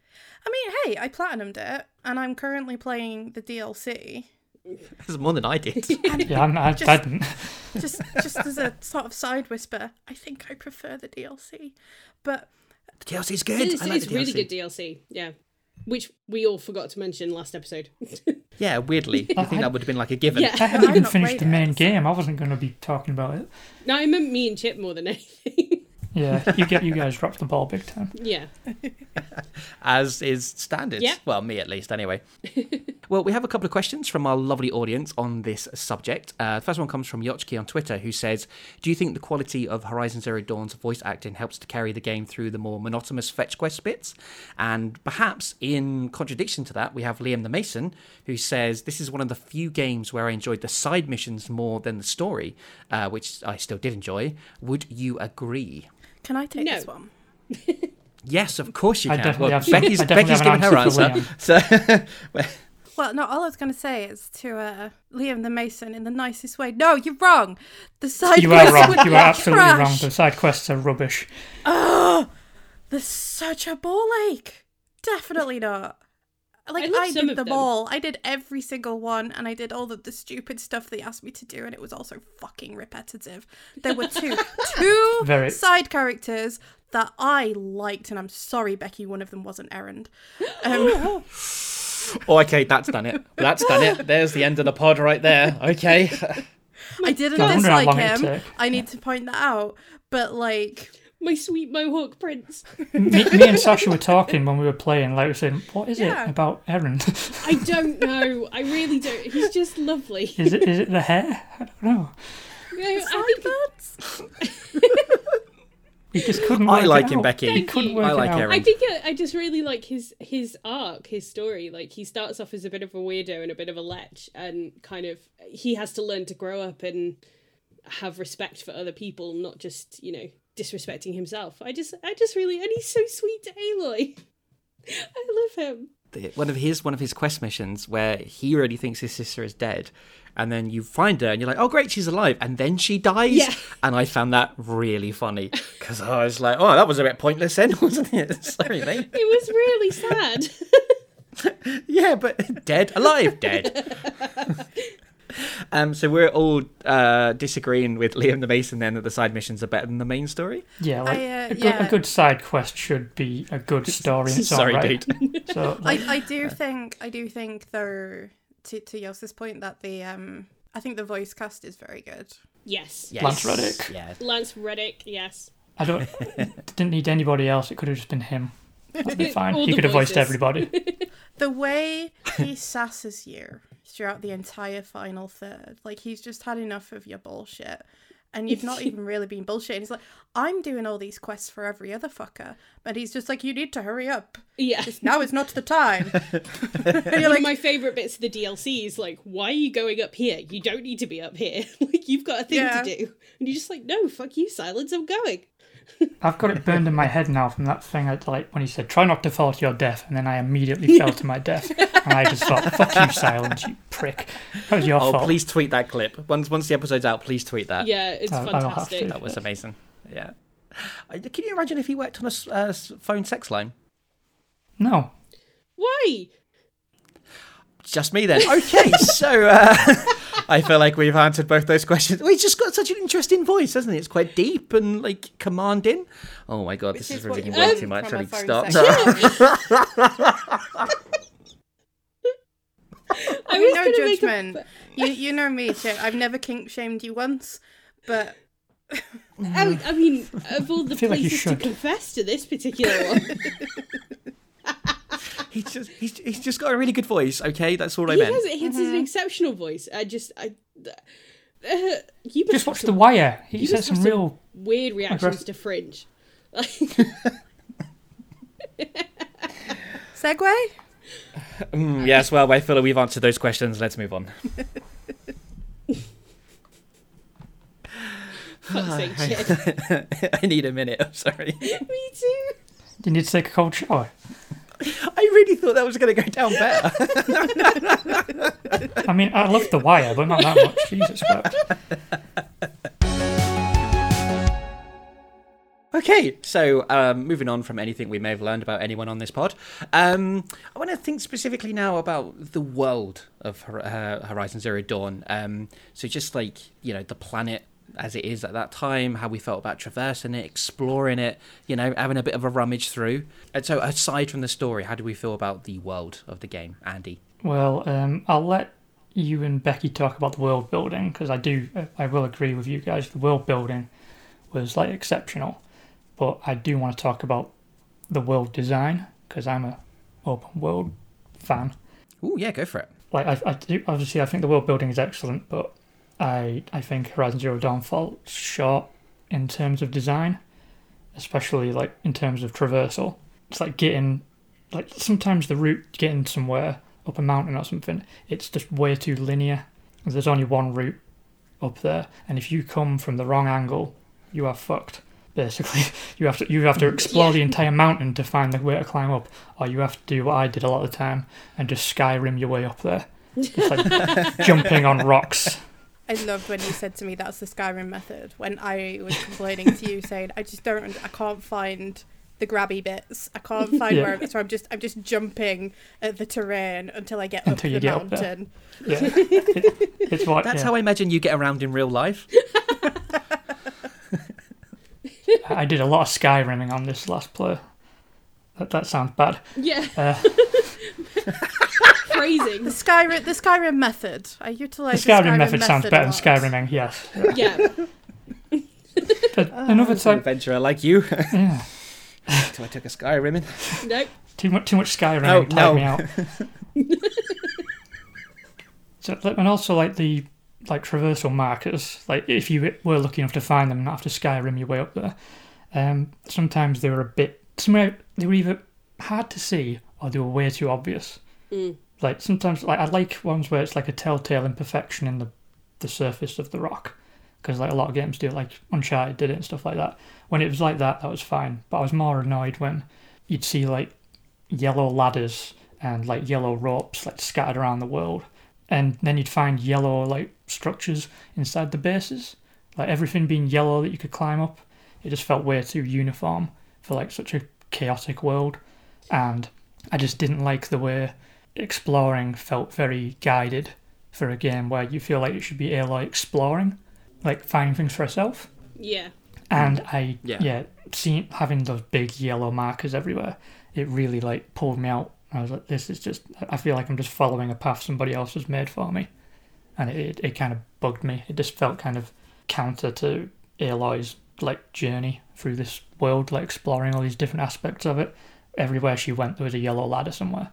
I mean, hey, I platinumed it, and I'm currently playing the DLC. That's more than I did. Yeah, I'm, I, Just- I didn't. Just, just as a sort of side whisper, I think I prefer the DLC. But The DLC's good. It's, I like it's the really good DLC. Yeah, which we all forgot to mention last episode. Yeah, weirdly, I think that would have been like a given. yeah. I hadn't I've even not finished the main so- game. I wasn't going to be talking about it. No, I meant me and Chip more than anything. Yeah, you get you guys dropped the ball big time. yeah. as is standard. Yeah. Well, me at least, anyway. Well, we have a couple of questions from our lovely audience on this subject. Uh, the first one comes from Yochki on Twitter, who says, "Do you think the quality of Horizon Zero Dawn's voice acting helps to carry the game through the more monotonous fetch quest bits?" And perhaps in contradiction to that, we have Liam the Mason, who says, "This is one of the few games where I enjoyed the side missions more than the story, uh, which I still did enjoy. Would you agree?" Can I take No. this one? Yes, of course you I can. definitely Well, have Becky's, I definitely Becky's have given an her answer answer. for So, Well, no, all I was going to say is to uh, Liam the Mason in the nicest way. No, you're wrong. The side You are wrong. You are absolutely wrong. The side quests are rubbish. Oh, there's such a ball ache. Definitely not. Like I I, did them, them. all. I did every single one, and I did all the, the stupid stuff they asked me to do, and it was also fucking repetitive. There were two two Very. side characters that I liked, and I'm sorry, Becky, one of them wasn't Erend. Um, oh, okay, that's done it. That's done it. There's the end of the pod right there. Okay. I didn't I wonder dislike long him. I need to point that out. But like, My sweet mohawk prince. me, me and Sasha were talking when we were playing. Like we were saying, what is Yeah. it about Erend? I don't know. I really don't. He's just lovely. is it is it the hair? I don't know. You know, I think We just couldn't. I work it like him, out. Becky. We Thank couldn't you. work I it like out. Erend. I think I, I just really like his his arc, his story. Like he starts off as a bit of a weirdo and a bit of a lech, and kind of he has to learn to grow up and have respect for other people, not just you know disrespecting himself. I just I just really and he's so sweet to Aloy. I love him. one of his one of his quest missions where he already thinks his sister is dead and then you find her and you're like oh great she's alive and then she dies Yeah. and i found that really funny because i was like oh that was a bit pointless then wasn't it sorry mate It was really sad. yeah but dead alive dead um so we're all uh disagreeing with liam the mason then that the side missions are better than the main story Yeah, like I, uh, a, good, yeah. a good side quest should be a good story in its sorry right. dude So like, I, I do think I do think though to to Yos's point that the um I think the voice cast is very good. yes. yes. Lance Reddick. yeah Lance Reddick. Yes. I don't didn't need anybody else. It could have just been him. That'd be fine. All he the could have voiced everybody. The way he sasses you throughout the entire final third, like he's just had enough of your bullshit. And you've not even really been bullshitting. He's like, I'm doing all these quests for every other fucker. But he's just like, you need to hurry up. Yeah. Now is not the time. and you're One like, of my favorite bits of the DLC is like, why are you going up here? You don't need to be up here. like you've got a thing Yeah. to do. And you're just like, no, fuck you, Sylens, I'm going. I've got it burned in my head now from that thing. I'd like when he said, "Try not to fall to your death," and then I immediately fell to my death, and I just thought, "Fuck you, Sylens, you prick." That was your oh fault. please tweet that clip once once the episode's out please tweet that Yeah, it's I'll- I'll fantastic. That was amazing. Yeah. Uh, Can you imagine if he worked on a uh, phone sex line? No, Why? Just me then. Okay, so uh, I feel like we've answered both those questions. Well, he's just got such an interesting voice, hasn't he? It's quite deep and like commanding. Oh my god, this is is what revealing you way too much. from I a need to stop. sex I mean, no gonna a- judgment. You you know me, Chip. I've never kink shamed you once, but I, I mean, of all the feel like places to confess to this particular one, he's just he's, he's just got a really good voice. Okay, that's all I he meant. has, he has an exceptional voice. I just, I, uh, you just watch some The Wire. He you said must have some some- real. weird reactions Aggress- to Fringe. Segue. Mm, yes, well, I feel like we've answered those questions. Let's move on. Fuck's sake, shit. I need a minute. I'm sorry. Me too. Do you need to take a cold shower? I really thought that was going to go down better. I mean, I love The Wire, but not that much. Jesus Christ. Okay, so um, moving on from anything we may have learned about anyone on this pod, um, I want to think specifically now about the world of Hor- uh, Horizon Zero Dawn. Um, so just like you know the planet as it is at that time, how we felt about traversing it, exploring it, you know, having a bit of a rummage through. And so aside from the story, how do we feel about the world of the game, Andy? Well, um, I'll let you and Becky talk about the world building because I do, I will agree with you guys. The world building was like exceptional, but I do want to talk about the world design because I'm a open world fan. Oh yeah, go for it. like I, I do, obviously I think the world building is excellent, but I I think Horizon Zero Dawn falls short in terms of design, especially like in terms of traversal. It's like getting like sometimes the route getting somewhere up a mountain or something, it's just way too linear. There's only one route up there, and if you come from the wrong angle, you are fucked. Basically, you have to you have to explore the entire mountain to find the way to climb up, or you have to do what I did a lot of the time and just Skyrim your way up there, just like jumping on rocks. I loved when you said to me that's the Skyrim method. When I was complaining to you saying I just don't, I can't find the grabby bits. I can't find Yeah. where. So I'm just, I'm just jumping at the terrain until I get Until up you the get up there. mountain. Yeah, It- it's what That's yeah. how I imagine you get around in real life. I did a lot of Skyrimming on this last play. That that sounds bad. Yeah, Uh, phrasing. The Skyrim, the Skyrim method. I the utilize Skyrim method sounds better than lot. Skyrimming. Yes. Yeah, But another As an time, adventurer like you. yeah. so I took a Skyrim. nope. Too much, too much Skyrim Oh, tired no. me out. so, and also like the like traversal markers. Like, if you were lucky enough to find them, not have to Skyrim your way up there. Um, sometimes they were a bit. Somewhere they were either hard to see or they were way too obvious. Mm. Like sometimes, like I like ones where it's like a telltale imperfection in the the surface of the rock, because like a lot of games do, like Uncharted did it and stuff like that. When it was like that, that was fine. But I was more annoyed when you'd see like yellow ladders and like yellow ropes like scattered around the world, and then you'd find yellow like structures inside the bases, like everything being yellow that you could climb up. It just felt way too uniform for like such a chaotic world, and I just didn't like the way exploring felt very guided for a game where you feel like it should be Aloy exploring, like finding things for herself. Yeah, And I, Yeah. yeah, seeing having those big yellow markers everywhere, it really like pulled me out. I was like, this is just, I feel like I'm just following a path somebody else has made for me. And it, it, it kind of bugged me. It just felt kind of counter to Aloy's like journey through this world, like exploring all these different aspects of it. Everywhere she went, there was a yellow ladder somewhere.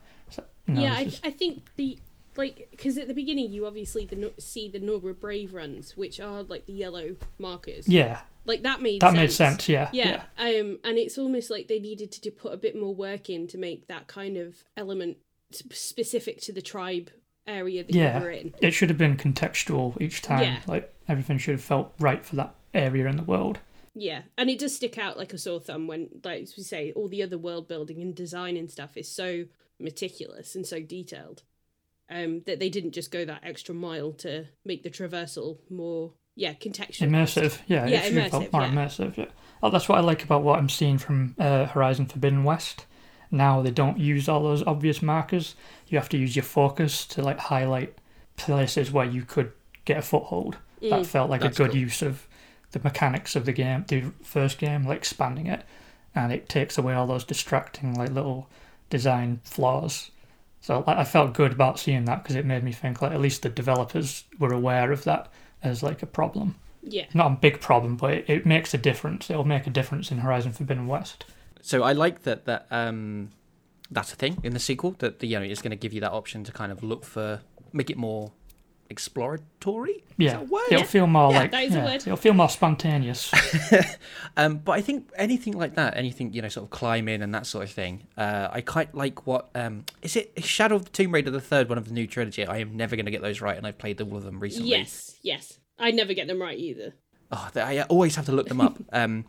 No, yeah. I, just- I think the like because at the beginning you obviously the, see the Nora Brave runs, which are like the yellow markers. yeah, like that made that sense. made sense. Yeah, Yeah. Um, and it's almost like they needed to put a bit more work in to make that kind of element specific to the tribe area that Yeah. you were in. it should have been contextual each time. Yeah. Like everything should have felt right for that area in the world. Yeah, and it does stick out like a sore thumb when, like as we say, all the other world building and design and stuff is so meticulous and so detailed um, that they didn't just go that extra mile to make the traversal more, yeah, contextual. Immersive, yeah, Yeah, it felt immersive, more yeah. immersive. Yeah, oh, that's what I like about what I'm seeing from uh, Horizon Forbidden West. Now they don't use all those obvious markers. You have to use your focus to like highlight places where you could get a foothold. That Mm. felt like That's a good cool. use of the mechanics of the game, the first game, like expanding it, and it takes away all those distracting like little design flaws. So I I felt good about seeing that because it made me think like at least the developers were aware of that as like a problem. Yeah, Not a big problem, but it, it makes a difference. It'll make a difference in Horizon Forbidden West. So I like that that um that's a thing in the sequel that the, you know it's going to give you that option to kind of look for make it more exploratory. Yeah, that a word? it'll Yeah. feel more Yeah, like that is a word. it'll feel more spontaneous. Um, but I think anything like that, anything you know, sort of climbing and that sort of thing. Uh, I quite like what um, is it? Is Shadow of the Tomb Raider, the third one of the new trilogy. I am never going to get those right, and I've played all of them recently. yes, yes. I never get them right either. Oh, th- I always have to look them up. um,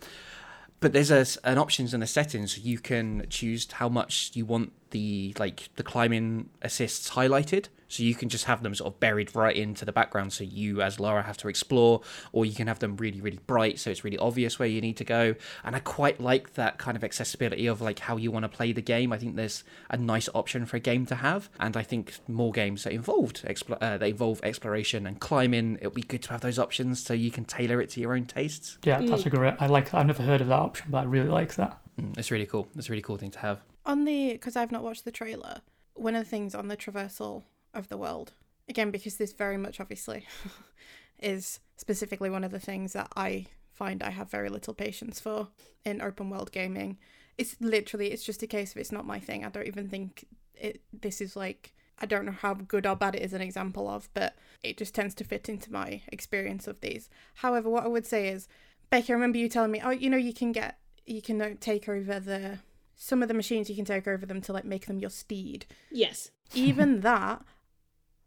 but there's a, s- an options and a settings. You can choose how much you want the like the climbing assists highlighted. So you can just have them sort of buried right into the background, so you as Laura have to explore, or you can have them really, really bright, so it's really obvious where you need to go. And I quite like that kind of accessibility of like how you want to play the game. I think there's a nice option for a game to have, and I think more games that involved expl- uh, that involve exploration and climbing, it'll be good to have those options so you can tailor it to your own tastes. Yeah, that's a great. I like. I've never heard of that option, but I really like that. Mm, it's really cool. It's a really cool thing to have. On the, because I've not watched the trailer, one of the things on the traversal of the world, again, because this very much obviously is specifically one of the things that I find I have very little patience for in open world gaming. It's literally, it's just a case of it's not my thing. I don't even think it, this is like I don't know how good or bad it is an example of, but it just tends to fit into my experience of these. However, what I would say is, Becky, I remember you telling me, oh, you know, you can get, you can uh, take over the, some of the machines, you can take over them to like make them your steed. Yes. Even that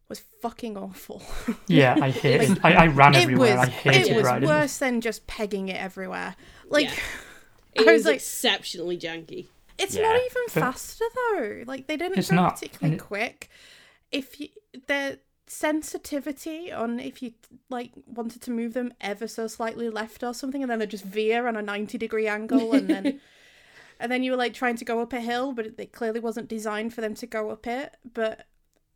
was fucking awful. Yeah, I hate it. I, I ran it everywhere. was, I hated it was riding. worse than just pegging it everywhere. Like, Yeah. It was was like- exceptionally janky. It's Yeah, not even but- faster though. Like they didn't It's go not, particularly it- quick. If you their sensitivity on if you like wanted to move them ever so slightly left or something, and then they just veer on a ninety degree angle, and then and then you were like trying to go up a hill, but it, it clearly wasn't designed for them to go up it. But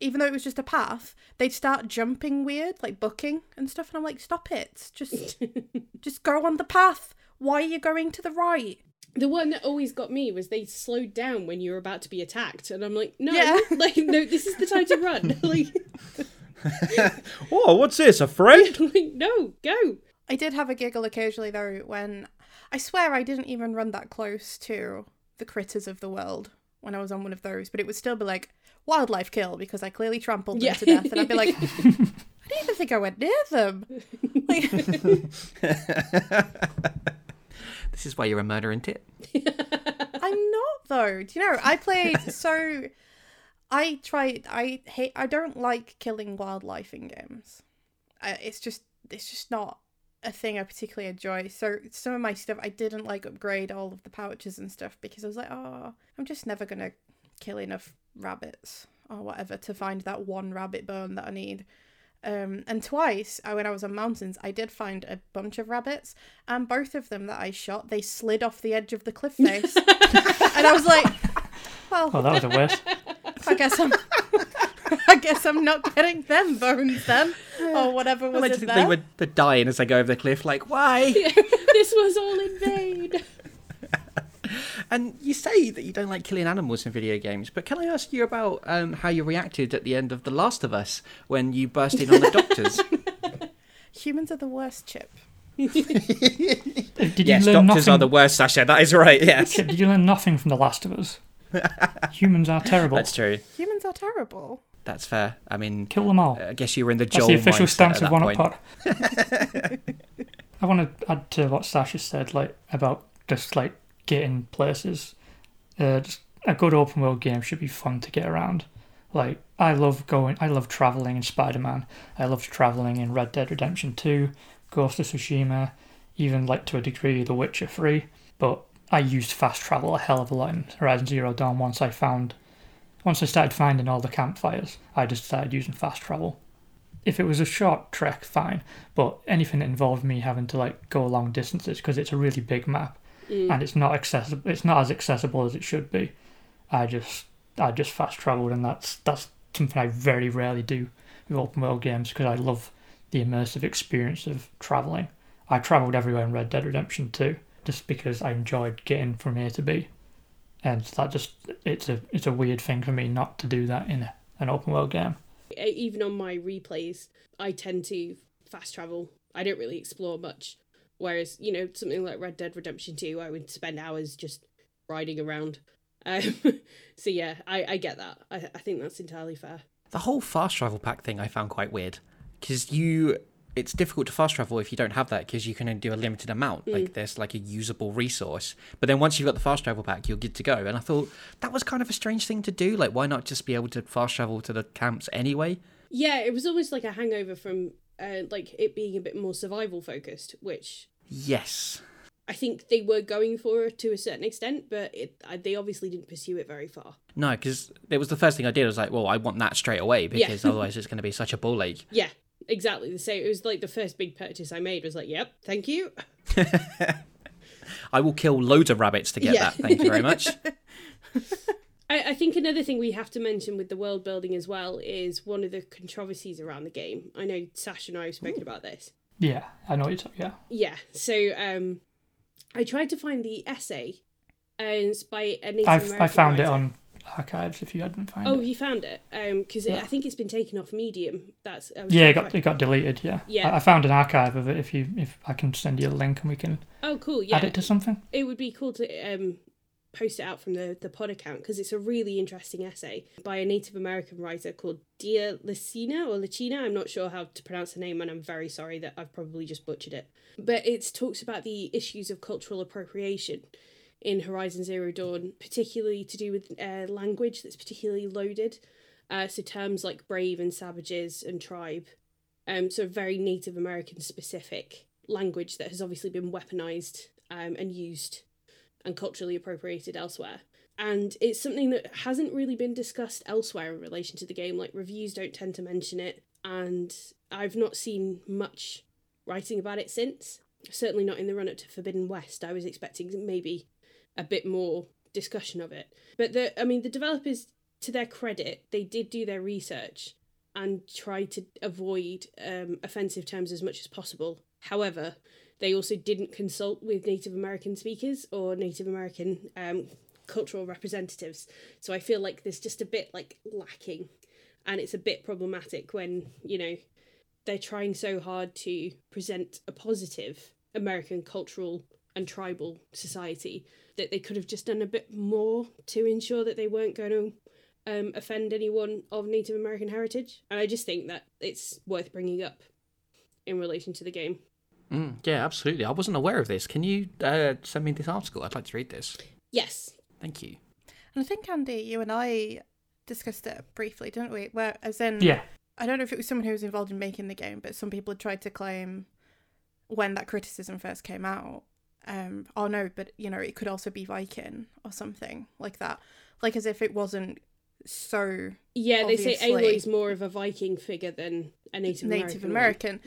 even though it was just a path, they'd start jumping weird, like bucking and stuff, and I'm like, stop it, just just go on the path. Why are you going to the right? The one that always got me was they slowed down when you were about to be attacked, and I'm like, no, Yeah. like no, this is the time to run. like, Oh, what's this? A friend? like, no, go. I did have a giggle occasionally though when I swear I didn't even run that close to the critters of the world when I was on one of those, but it would still be like wildlife kill because I clearly trampled them Yeah. to death, and I'd be like, I didn't even think I went near them. Like, This is why you're a murdering tit. I'm not though. Do you know? I played so. I tried. I hate. I don't like killing wildlife in games. I, it's just. It's just not a thing I particularly enjoy. So some of my stuff I didn't like upgrade all of the pouches and stuff because I was like, oh, I'm just never gonna kill enough rabbits or whatever to find that one rabbit bone that I need. Um, and twice, uh, when I was on mountains, I did find a bunch of rabbits, and both of them that I shot, they slid off the edge of the cliff face, and I was like, "Well, Oh, that was a waste. I guess I'm, I guess I'm not getting them bones then, or whatever I was like to in there." they were they're dying as they go over the cliff. Like, why? this was all in vain. And you say that you don't like killing animals in video games, but can I ask you about um, how you reacted at the end of The Last of Us when you burst in on the doctors? Humans are the worst, Chip. Did you yes, learn doctors nothing? are the worst, Sasha. That is right. Yes, Did you learn nothing from The Last of Us? Humans are terrible. that's true. Humans are terrible. That's fair. I mean, Kill them all. I guess you were in the That's Joel the official mindset stance at of that One point. Up Pod. I want to add to what Sasha said, like about just like getting places. Uh, just a good open world game should be fun to get around. Like I love going, I love traveling in Spider Man. I loved traveling in Red Dead Redemption Two, Ghost of Tsushima, even like to a degree The Witcher Three. But I used fast travel a hell of a lot in Horizon Zero Dawn once I found, once I started finding all the campfires. I just started using fast travel if it was a short trek, fine. But anything that involved me having to like go long distances because it's a really big map and it's not accessible. It's not as accessible as it should be. I just I just fast traveled, and that's that's something I very rarely do with open world games because I love the immersive experience of traveling. I traveled everywhere in Red Dead Redemption 2 just because I enjoyed getting from A to B, and that just it's a it's a weird thing for me not to do that in a, an open world game. Even on my replays, I tend to fast travel. I don't really explore much. Whereas, you know, something like Red Dead Redemption 2, I would spend hours just riding around. Um, so yeah, I, I get that. I, I think that's entirely fair. The whole fast travel pack thing I found quite weird because you. It's difficult to fast travel if you don't have that because you can only do a limited amount. Like there's like a usable resource, but then once you've got the fast travel pack, you're good to go. And I thought that was kind of a strange thing to do. Like, why not just be able to fast travel to the camps anyway? Yeah, it was almost like a hangover from uh, like it being a bit more survival focused, which Yes. I think they were going for it to a certain extent, but it, uh, they obviously didn't pursue it very far. No, because it was the first thing I did. I was like, well, I want that straight away because otherwise it's going to be such a ball ache. Yeah, exactly the same. It was like the first big purchase I made was like, yep, thank you. I will kill loads of rabbits to get Yeah. that. Thank you very much. I, I think another thing we have to mention with the world building as well is one of the controversies around the game. I know Sash and I have spoken about this. Yeah, I know what you're talking. Yeah, Yeah, so um, I tried to find the essay, and it's by a Native I've American I found it on archives. If you hadn't found Oh, it, Oh, you found it? Um, because Yeah. I think it's been taken off Medium. That's yeah, it got it got deleted. Yeah, Yeah. I, I found an archive of it. If you if I can send you a link and we can Oh, cool. Yeah, add it to something. it would be cool to um post it out from the, the pod account because it's a really interesting essay by a Native American writer called Dia Lacina or Lacina. I'm not sure how to pronounce the name, and I'm very sorry that I've probably just butchered it. But it talks about the issues of cultural appropriation in Horizon Zero Dawn, particularly to do with uh, language that's particularly loaded. Uh, so terms like brave and savages and tribe, um, so very Native American specific language that has obviously been weaponized um, and used and culturally appropriated elsewhere. And it's something that hasn't really been discussed elsewhere in relation to the game. Like reviews don't tend to mention it, and I've not seen much writing about it since. Certainly not in the run up to Forbidden West. I was expecting maybe a bit more discussion of it. But the I mean the developers to their credit, they did do their research and try to avoid um, offensive terms as much as possible. However, they also didn't consult with Native American speakers or Native American um, cultural representatives. So I feel like there's just a bit like lacking, and it's a bit problematic when you know they're trying so hard to present a positive American cultural and tribal society that they could have just done a bit more to ensure that they weren't going to um, offend anyone of Native American heritage. And I just think that it's worth bringing up in relation to the game. Mm, yeah, absolutely. I wasn't aware of this. Can you uh, send me this article? I'd like to read this. Yes. Thank you. And I think Andy, you and I discussed it briefly, didn't we? Where, as in, Yeah. I don't know if it was someone who was involved in making the game, but some people had tried to claim when that criticism first came out. Um, oh no, but you know, it could also be Viking or something like that. Like as if it wasn't so Yeah, they say Obviously. Aloy's more of a Viking figure than a Native Native one. American.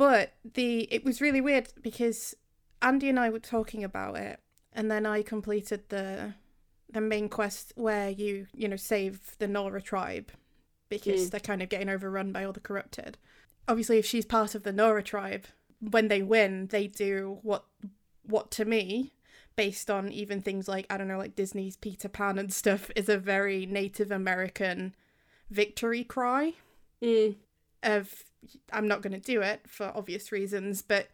But the it was really weird because Andy and I were talking about it, and then I completed the the main quest where you you know save the Nora tribe because Mm. they're kind of getting overrun by all the corrupted. Obviously, if she's part of the Nora tribe, when they win, they do what what to me based on even things like I don't know like Disney's Peter Pan and stuff is a very Native American victory cry Mm. of I'm not going to do it for obvious reasons, but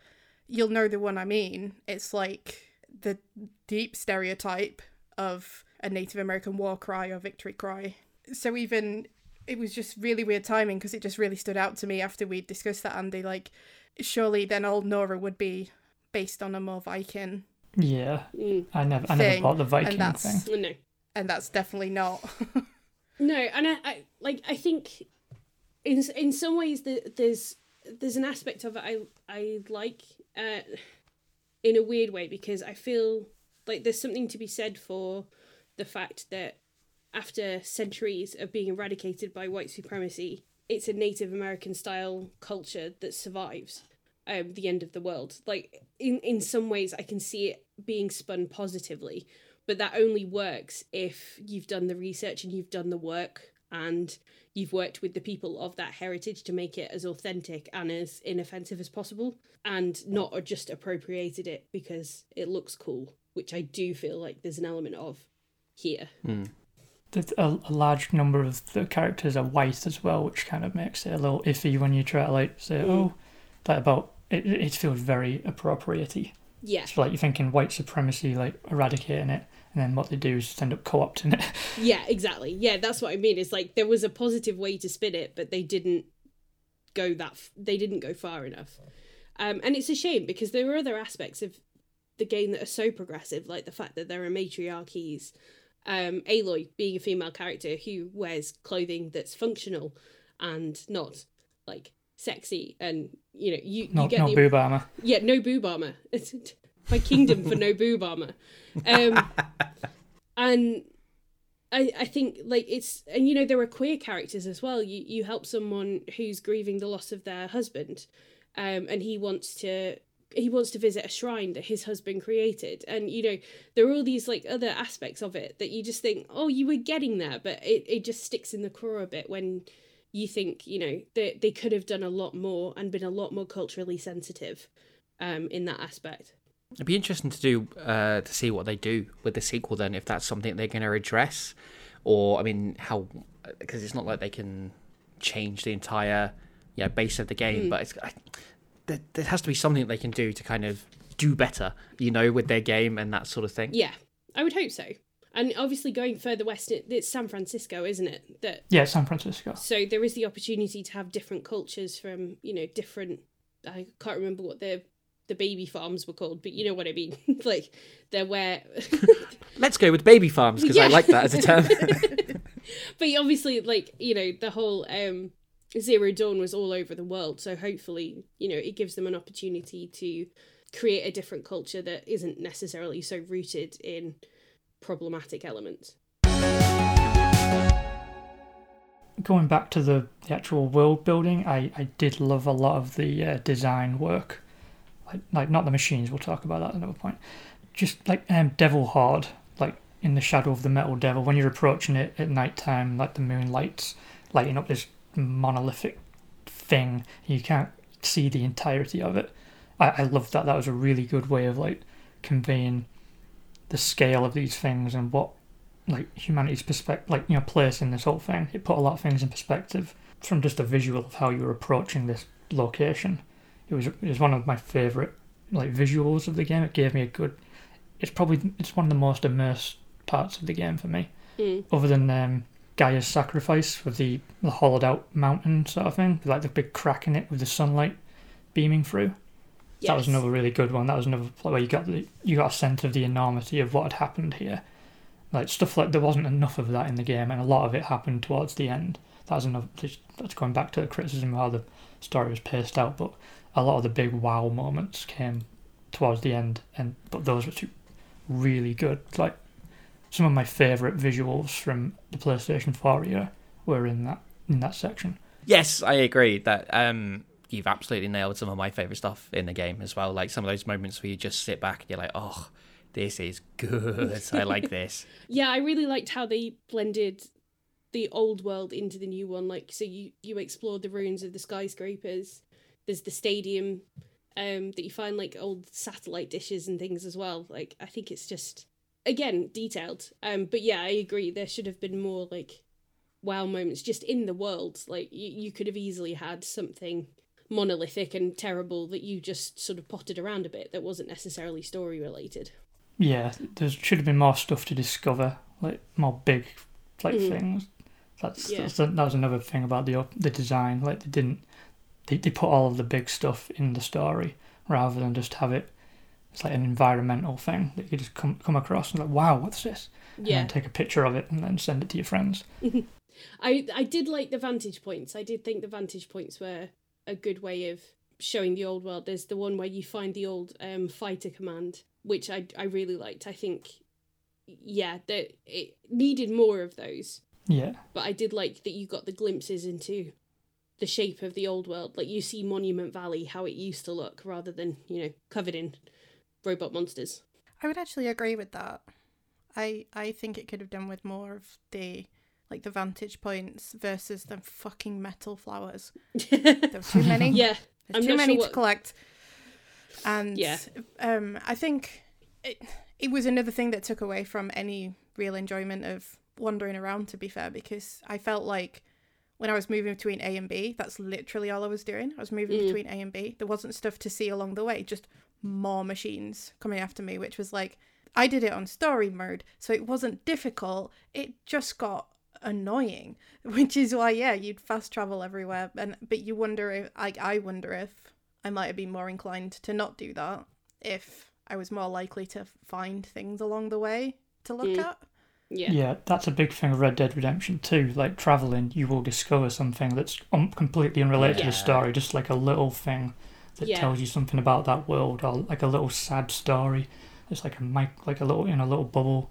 you'll know the one I mean. It's like the deep stereotype of a Native American war cry or victory cry. So even it was just really weird timing because it just really stood out to me after we discussed that Andy like surely then old Nora would be based on a more Viking Yeah. Mm. I never, I never Thing, bought the and Viking that's- thing. No. and that's definitely not No, and I, I like I think in in some ways the, there's there's an aspect of it I I like uh, in a weird way because I feel like there's something to be said for the fact that after centuries of being eradicated by white supremacy, it's a Native American style culture that survives um, the end of the world. Like in in some ways, I can see it being spun positively, but that only works if you've done the research and you've done the work and you've worked with the people of that heritage to make it as authentic and as inoffensive as possible and not just appropriated it because it looks cool which i do feel like there's an element of here That a, a large number of the characters are white as well, which kind of makes it a little iffy when you try to like say, Mm. oh, that about it. It feels very appropriatey. yeah It's like you're thinking white supremacy, like eradicating it, and then what they do is just end up co-opting it. yeah exactly yeah that's what i mean it's like there was a positive way to spin it but they didn't go that f- they didn't go far enough um, and it's a shame because there are other aspects of the game that are so progressive like the fact that there are matriarchies um, aloy being a female character who wears clothing that's functional and not like sexy and you know you, you No, get no the boob armor. yeah, no boob armor. My kingdom for no boob armor. Um, and I I think like it's and you know there are queer characters as well. You you help someone who's grieving the loss of their husband, um, and he wants to he wants to visit a shrine that his husband created and you know there are all these like other aspects of it that you just think oh you were getting there but it, it just sticks in the craw a bit when you think you know they, they could have done a lot more and been a lot more culturally sensitive um in that aspect It'd be interesting to do uh, to see what they do with the sequel. Then, if that's something they're going to address, or I mean, how because it's not like they can change the entire yeah base of the game, but it's I, there, there has to be something they can do to kind of do better, you know, with their game and that sort of thing. yeah i would hope so And obviously, going further west, it, it's San Francisco, isn't it? That Yeah, San Francisco. so there is the opportunity to have different cultures from you know different. I can't remember what the the baby farms were called, but you know what I mean. like they're where, Let's go with baby farms because I like that as a term. but obviously, like you know, the whole um Zero Dawn was all over the world. So hopefully, you know, it gives them an opportunity to create a different culture that isn't necessarily so rooted in problematic elements. Going back to the, the actual world building, I, I did love a lot of the uh, design work. Like, like not the machines, we'll talk about that at another point. Just like um, Devil Hard, like in the shadow of the Metal Devil, when you're approaching it at night time, like the moonlight's lighting up this monolithic thing, you can't see the entirety of it. I, I loved that. That was a really good way of like conveying the scale of these things and what like humanity's perspective, like you know, place in this whole thing. It put a lot of things in perspective from just a visual of how you were approaching this location. It was it was one of my favorite like visuals of the game. It gave me a good. It's probably it's one of the most immersed parts of the game for me, Mm. other than um, Gaia's sacrifice with the the hollowed out mountain sort of thing, like the big crack in it with the sunlight beaming through. That was another really good one. That was another play where you got the you got a sense of the enormity of what had happened here. Like stuff like there wasn't enough of that in the game, and a lot of it happened towards the end. That was another. That's going back to the criticism of how the story was paced out, but a lot of the big wow moments came towards the end, and but those were two really good. Like some of my favorite visuals from the PlayStation 4 era were in that in that section. yes, I agree that um, you've absolutely nailed some of my favorite stuff in the game as well. Like some of those moments where you just sit back and you're like, oh, this is good. I like this. Yeah, I really liked how they blended the old world into the new one. Like, so you you explored the ruins of the skyscrapers. There's the stadium, um, that you find like old satellite dishes and things as well. Like, I think it's just again detailed. Um, but yeah, I agree. There should have been more like wow moments just in the world. Like, you you could have easily had something monolithic and terrible that you just sort of potted around a bit that wasn't necessarily story related. Yeah, there should have been more stuff to discover, like more big, like Mhm. things. That's, Yeah. that's that was another thing about the the design. Like they didn't, they they put all of the big stuff in the story rather than just have it. It's like an environmental thing that you just come come across and like, wow, what's this? And Yeah. take a picture of it and then send it to your friends. I I did like the vantage points. I did think the vantage points were a good way of showing the old world. There's the one where you find the old um, fighter command, which I I really liked. I think, yeah, that it needed more of those. Yeah, But I did like that you got the glimpses into the shape of the old world. Like you see Monument Valley, how it used to look, rather than you know covered in robot monsters. I would actually agree with that. I I think it could have done with more of the like the vantage points versus the fucking metal flowers. There were too many. yeah, There's I'm too many sure to collect. And Yeah. um, I think it, it was another thing that took away from any real enjoyment of wandering around, to be fair, because I felt like when I was moving between A and B, that's literally all I was doing. I was moving Mm. between A and B. There wasn't stuff to see along the way, just more machines coming after me, which was like, I did it on story mode, so it wasn't difficult. It just got annoying, which is why, yeah, you'd fast travel everywhere. And but you wonder if, like, I wonder if I might have been more inclined to not do that if I was more likely to find things along the way to look Mm. at. Yeah, yeah, that's a big thing of Red Dead Redemption Two. Like traveling, you will discover something that's um, completely unrelated to Yeah. the story, just like a little thing that Yeah. tells you something about that world, or like a little sad story. It's like a mic, like a little in a little bubble.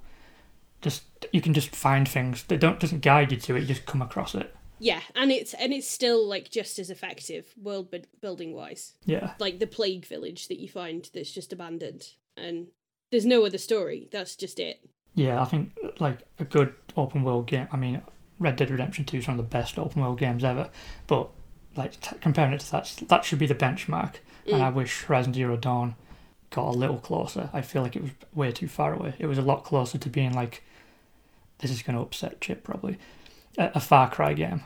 Just you can just find things that don't doesn't guide you to it. You just come across it. yeah, and it's and it's still like just as effective world bu- building wise. Yeah, like the plague village that you find that's just abandoned and there's no other story that's just it yeah. I think like a good open world game. I mean, Red Dead Redemption Two is one of the best open world games ever. But like t- comparing it to that, that should be the benchmark. And I wish Horizon Zero Dawn got a little closer. I feel like it was way too far away. It was a lot closer to being like, this is going to upset Chip probably, a, a Far Cry game.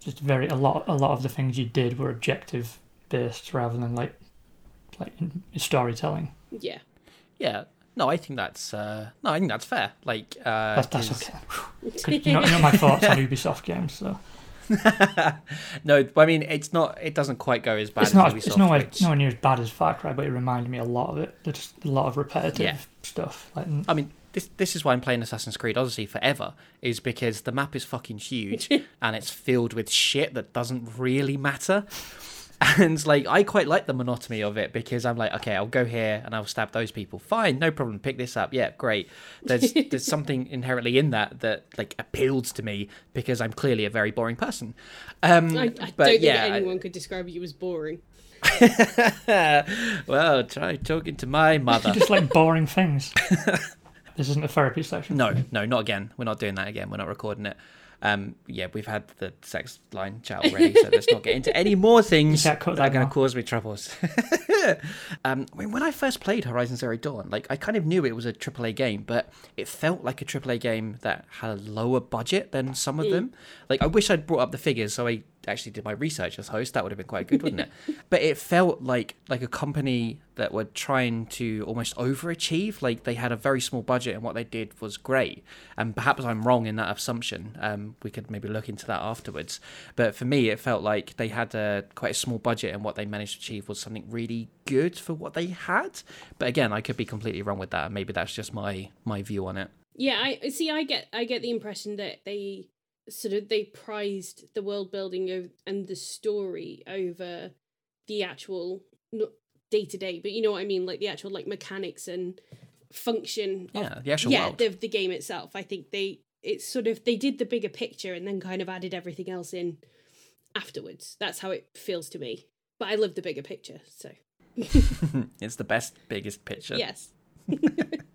Just very a lot. A lot of the things you did were objective based rather than like, like storytelling. yeah Yeah. No, I think that's uh, no, I think that's fair. Like, uh, That's, that's 'cause- okay. 'Cause you, know, you know my thoughts on Ubisoft games, so no, I mean it's not. It doesn't quite go as bad it's as not. Ubisoft. It's nowhere, which- nowhere near as bad as Far Cry, but it reminded me a lot of it. There's just a lot of repetitive Yeah. stuff. Like, I mean, this this is why I'm playing Assassin's Creed Odyssey forever, is because the map is fucking huge and it's filled with shit that doesn't really matter. And like, I quite like the monotony of it because I'm like, okay, I'll go here and I'll stab those people. Fine, no problem. Pick this up. Yeah, great. There's there's something inherently in that that like appeals to me because I'm clearly a very boring person. Um, I, I but don't think yeah, I- anyone could describe you as boring. well, try talking to my mother. you just like boring things. this isn't a therapy session. No, no, not again. We're not doing that again. We're not recording it. Um, yeah, we've had the sex line chat already, so let's not get into any more things You that are going to cause me troubles. um, I mean, when I first played Horizon Zero Dawn, like I kind of knew it was a AAA game, but it felt like a AAA game that had a lower budget than some of them. Like I wish I'd brought up the figures, so I actually did my research as host. That would have been quite good, wouldn't it? But it felt like like a company that were trying to almost overachieve. Like they had a very small budget, and what they did was great. And perhaps I'm wrong in that assumption. Um, we could maybe look into that afterwards. But for me, it felt like they had a quite a small budget, and what they managed to achieve was something really good for what they had. But again, I could be completely wrong with that. Maybe that's just my my view on it. Yeah, I see. I get, I get the impression that they sort of they prized the world building of, and the story over the actual day to day. But you know what I mean, like the actual like mechanics and function. of- Yeah, the actual yeah, world. the the game itself. I think they it's sort of they did the bigger picture and then kind of added everything else in afterwards. That's how it feels to me. But I love the bigger picture, so it's the best, biggest picture. yes.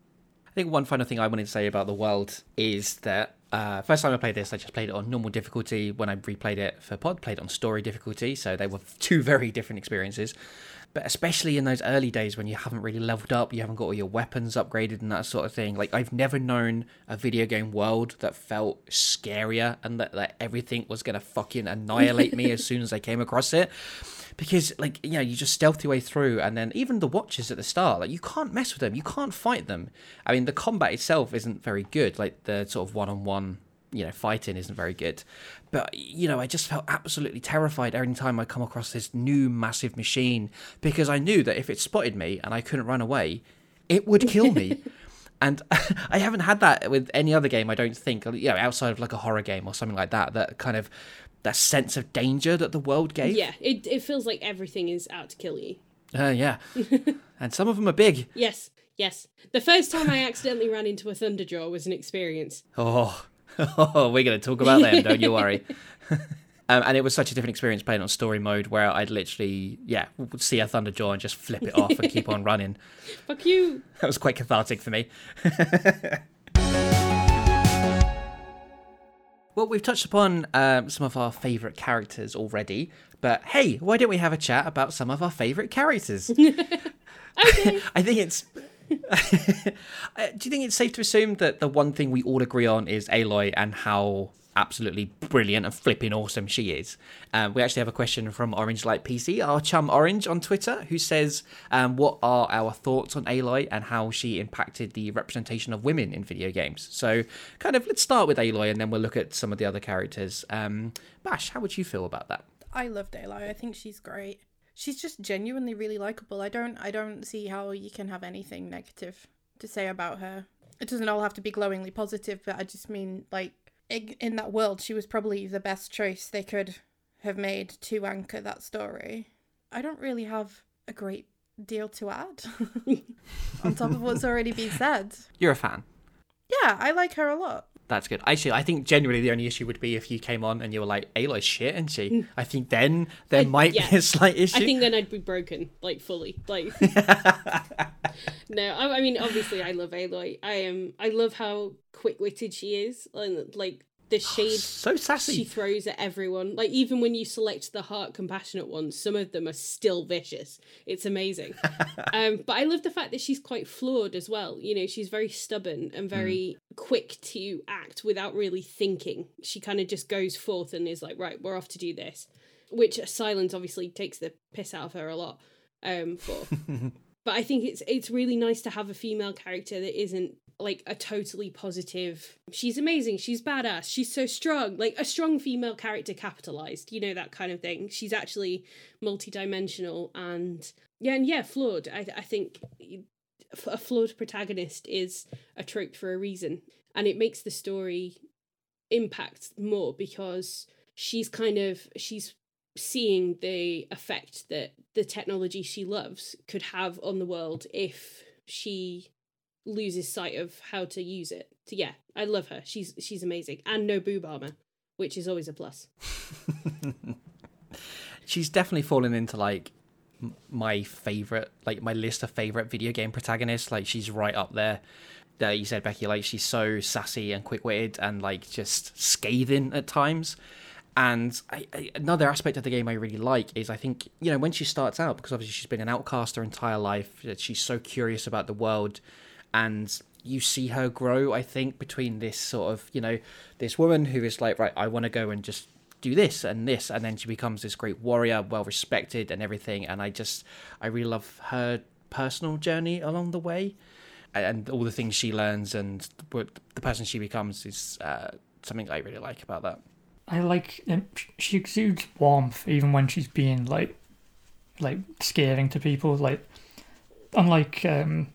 I think one final thing I wanted to say about the world is that uh, first time I played this, I just played it on normal difficulty. When I replayed it for pod, played it on story difficulty. So they were two very different experiences. But especially in those early days when you haven't really leveled up, you haven't got all your weapons upgraded and that sort of thing. Like I've never known a video game world that felt scarier and that, that everything was gonna fucking annihilate me as soon as I came across it because like you know you just stealth your way through and then even the watches at the start like you can't mess with them you can't fight them i mean the combat itself isn't very good like the sort of one-on-one you know fighting isn't very good but you know i just felt absolutely terrified every time i come across this new massive machine because i knew that if it spotted me and i couldn't run away it would kill me and I haven't had that with any other game. I don't think, you know, outside of like a horror game or something like that. That kind of that sense of danger that the world gave. Yeah, it it feels like everything is out to kill you. Uh, yeah. and some of them are big. Yes, yes. The first time I accidentally ran into a Thunderjaw was an experience. Oh, oh we're going to talk about them, don't you worry. Um, and it was such a different experience playing on story mode where I'd literally, yeah, see a Thunderjaw and just flip it off and keep on running. Fuck you. That was quite cathartic for me. well, we've touched upon um, some of our favourite characters already, but hey, why don't we have a chat about some of our favourite characters? Okay. I think it's. Uh, Do you think it's safe to assume that the one thing we all agree on is Aloy and how absolutely brilliant and flipping awesome she is? Um, we actually have a question from Orange Light PC, our chum Orange on Twitter, who says, um, "What are our thoughts on Aloy and how she impacted the representation of women in video games?" So, kind of, let's start with Aloy and then we'll look at some of the other characters. Um, Bash, how would you feel about that? I love Aloy. I think she's great. She's just genuinely really likable. I don't I don't see how you can have anything negative to say about her. It doesn't all have to be glowingly positive, but I just mean like in, in that world she was probably the best choice they could have made to anchor that story. I don't really have a great deal to add on top of what's already been said. You're a fan. Yeah, I like her a lot. That's good. Actually, I think generally the only issue would be if you came on and you were like, Aloy's shit, isn't she? Mm. I think then there I- might yeah. be a slight issue. I think then I'd be broken, like fully. Like no, I, I mean obviously I love Aloy. I am. I love how quick witted she is, and like the shade so sassy. she throws at everyone. Like even when you select the heart compassionate ones, some of them are still vicious. It's amazing. um, but I love the fact that she's quite flawed as well. You know, she's very stubborn and very quick to act without really thinking. She kind of just goes forth and is like, right, we're off to do this. Which Sylens obviously takes the piss out of her a lot. Um, for but I think it's it's really nice to have a female character that isn't like a totally positive. She's amazing. She's badass. She's so strong. Like a strong female character capitalized. You know that kind of thing. She's actually multidimensional and yeah, and yeah, flawed. I I think a flawed protagonist is a trope for a reason, and it makes the story impact more because she's kind of she's seeing the effect that the technology she loves could have on the world if she loses sight of how to use it. So yeah, I love her. She's she's amazing. And no boob armor, which is always a plus. she's definitely fallen into like my favorite like my list of favorite video game protagonists like she's right up there that you said becky like she's so sassy and quick-witted and like just scathing at times and I, I, another aspect of the game I really like is I think you know when she starts out because obviously she's been an outcast her entire life she's so curious about the world and you see her grow i think between this sort of you know this woman who is like right i want to go and just do this and this and then she becomes this great warrior well respected and everything and i just i really love her personal journey along the way and all the things she learns and the person she becomes is uh, something i really like about that. I like um, she exudes warmth even when she's being like like scaring to people like unlike um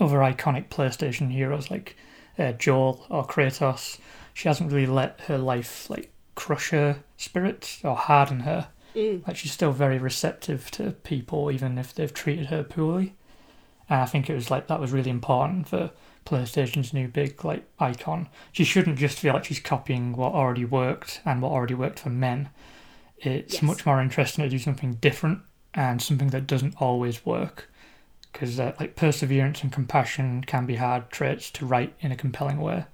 other iconic PlayStation heroes like uh, Joel or Kratos, she hasn't really let her life like crush her spirit or harden her. Mm. Like she's still very receptive to people, even if they've treated her poorly. And I think it was like that was really important for PlayStation's new big like icon. She shouldn't just feel like she's copying what already worked and what already worked for men. It's Yes. much more interesting to do something different and something that doesn't always work because uh, like perseverance and compassion can be hard traits to write in a compelling way.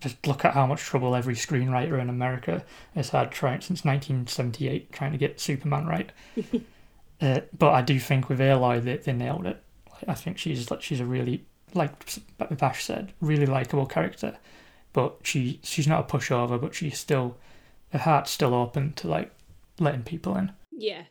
Just look at how much trouble every screenwriter in America has had trying since 1978 trying to get Superman right. uh, but I do think with Aloy they, they nailed it. I think she's like she's a really like Bash said, really likable character. But she she's not a pushover, but she's still her heart's still open to like letting people in. Yeah.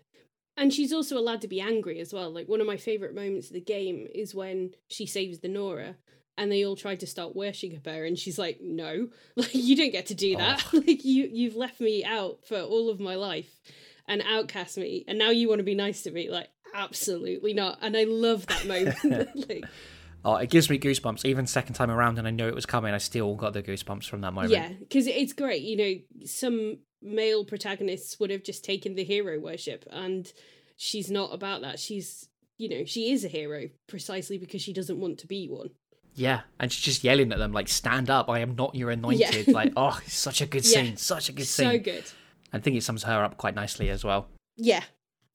And she's also allowed to be angry as well. Like one of my favorite moments of the game is when she saves the Nora and they all try to start worshipping her and she's like, "No. Like you don't get to do that. Oh. like you you've left me out for all of my life and outcast me and now you want to be nice to me." Like absolutely not. And I love that moment. like oh it gives me goosebumps even second time around and i know it was coming i still got the goosebumps from that moment Yeah, because it's great. You know, some male protagonists would have just taken the hero worship, and she's not about that. She's, you know, she is a hero precisely because she doesn't want to be one. Yeah, and she's just yelling at them like, "Stand up! I am not your anointed." Like, oh, such a good Yeah. scene, such a good scene So good. I think it sums her up quite nicely as well. Yeah,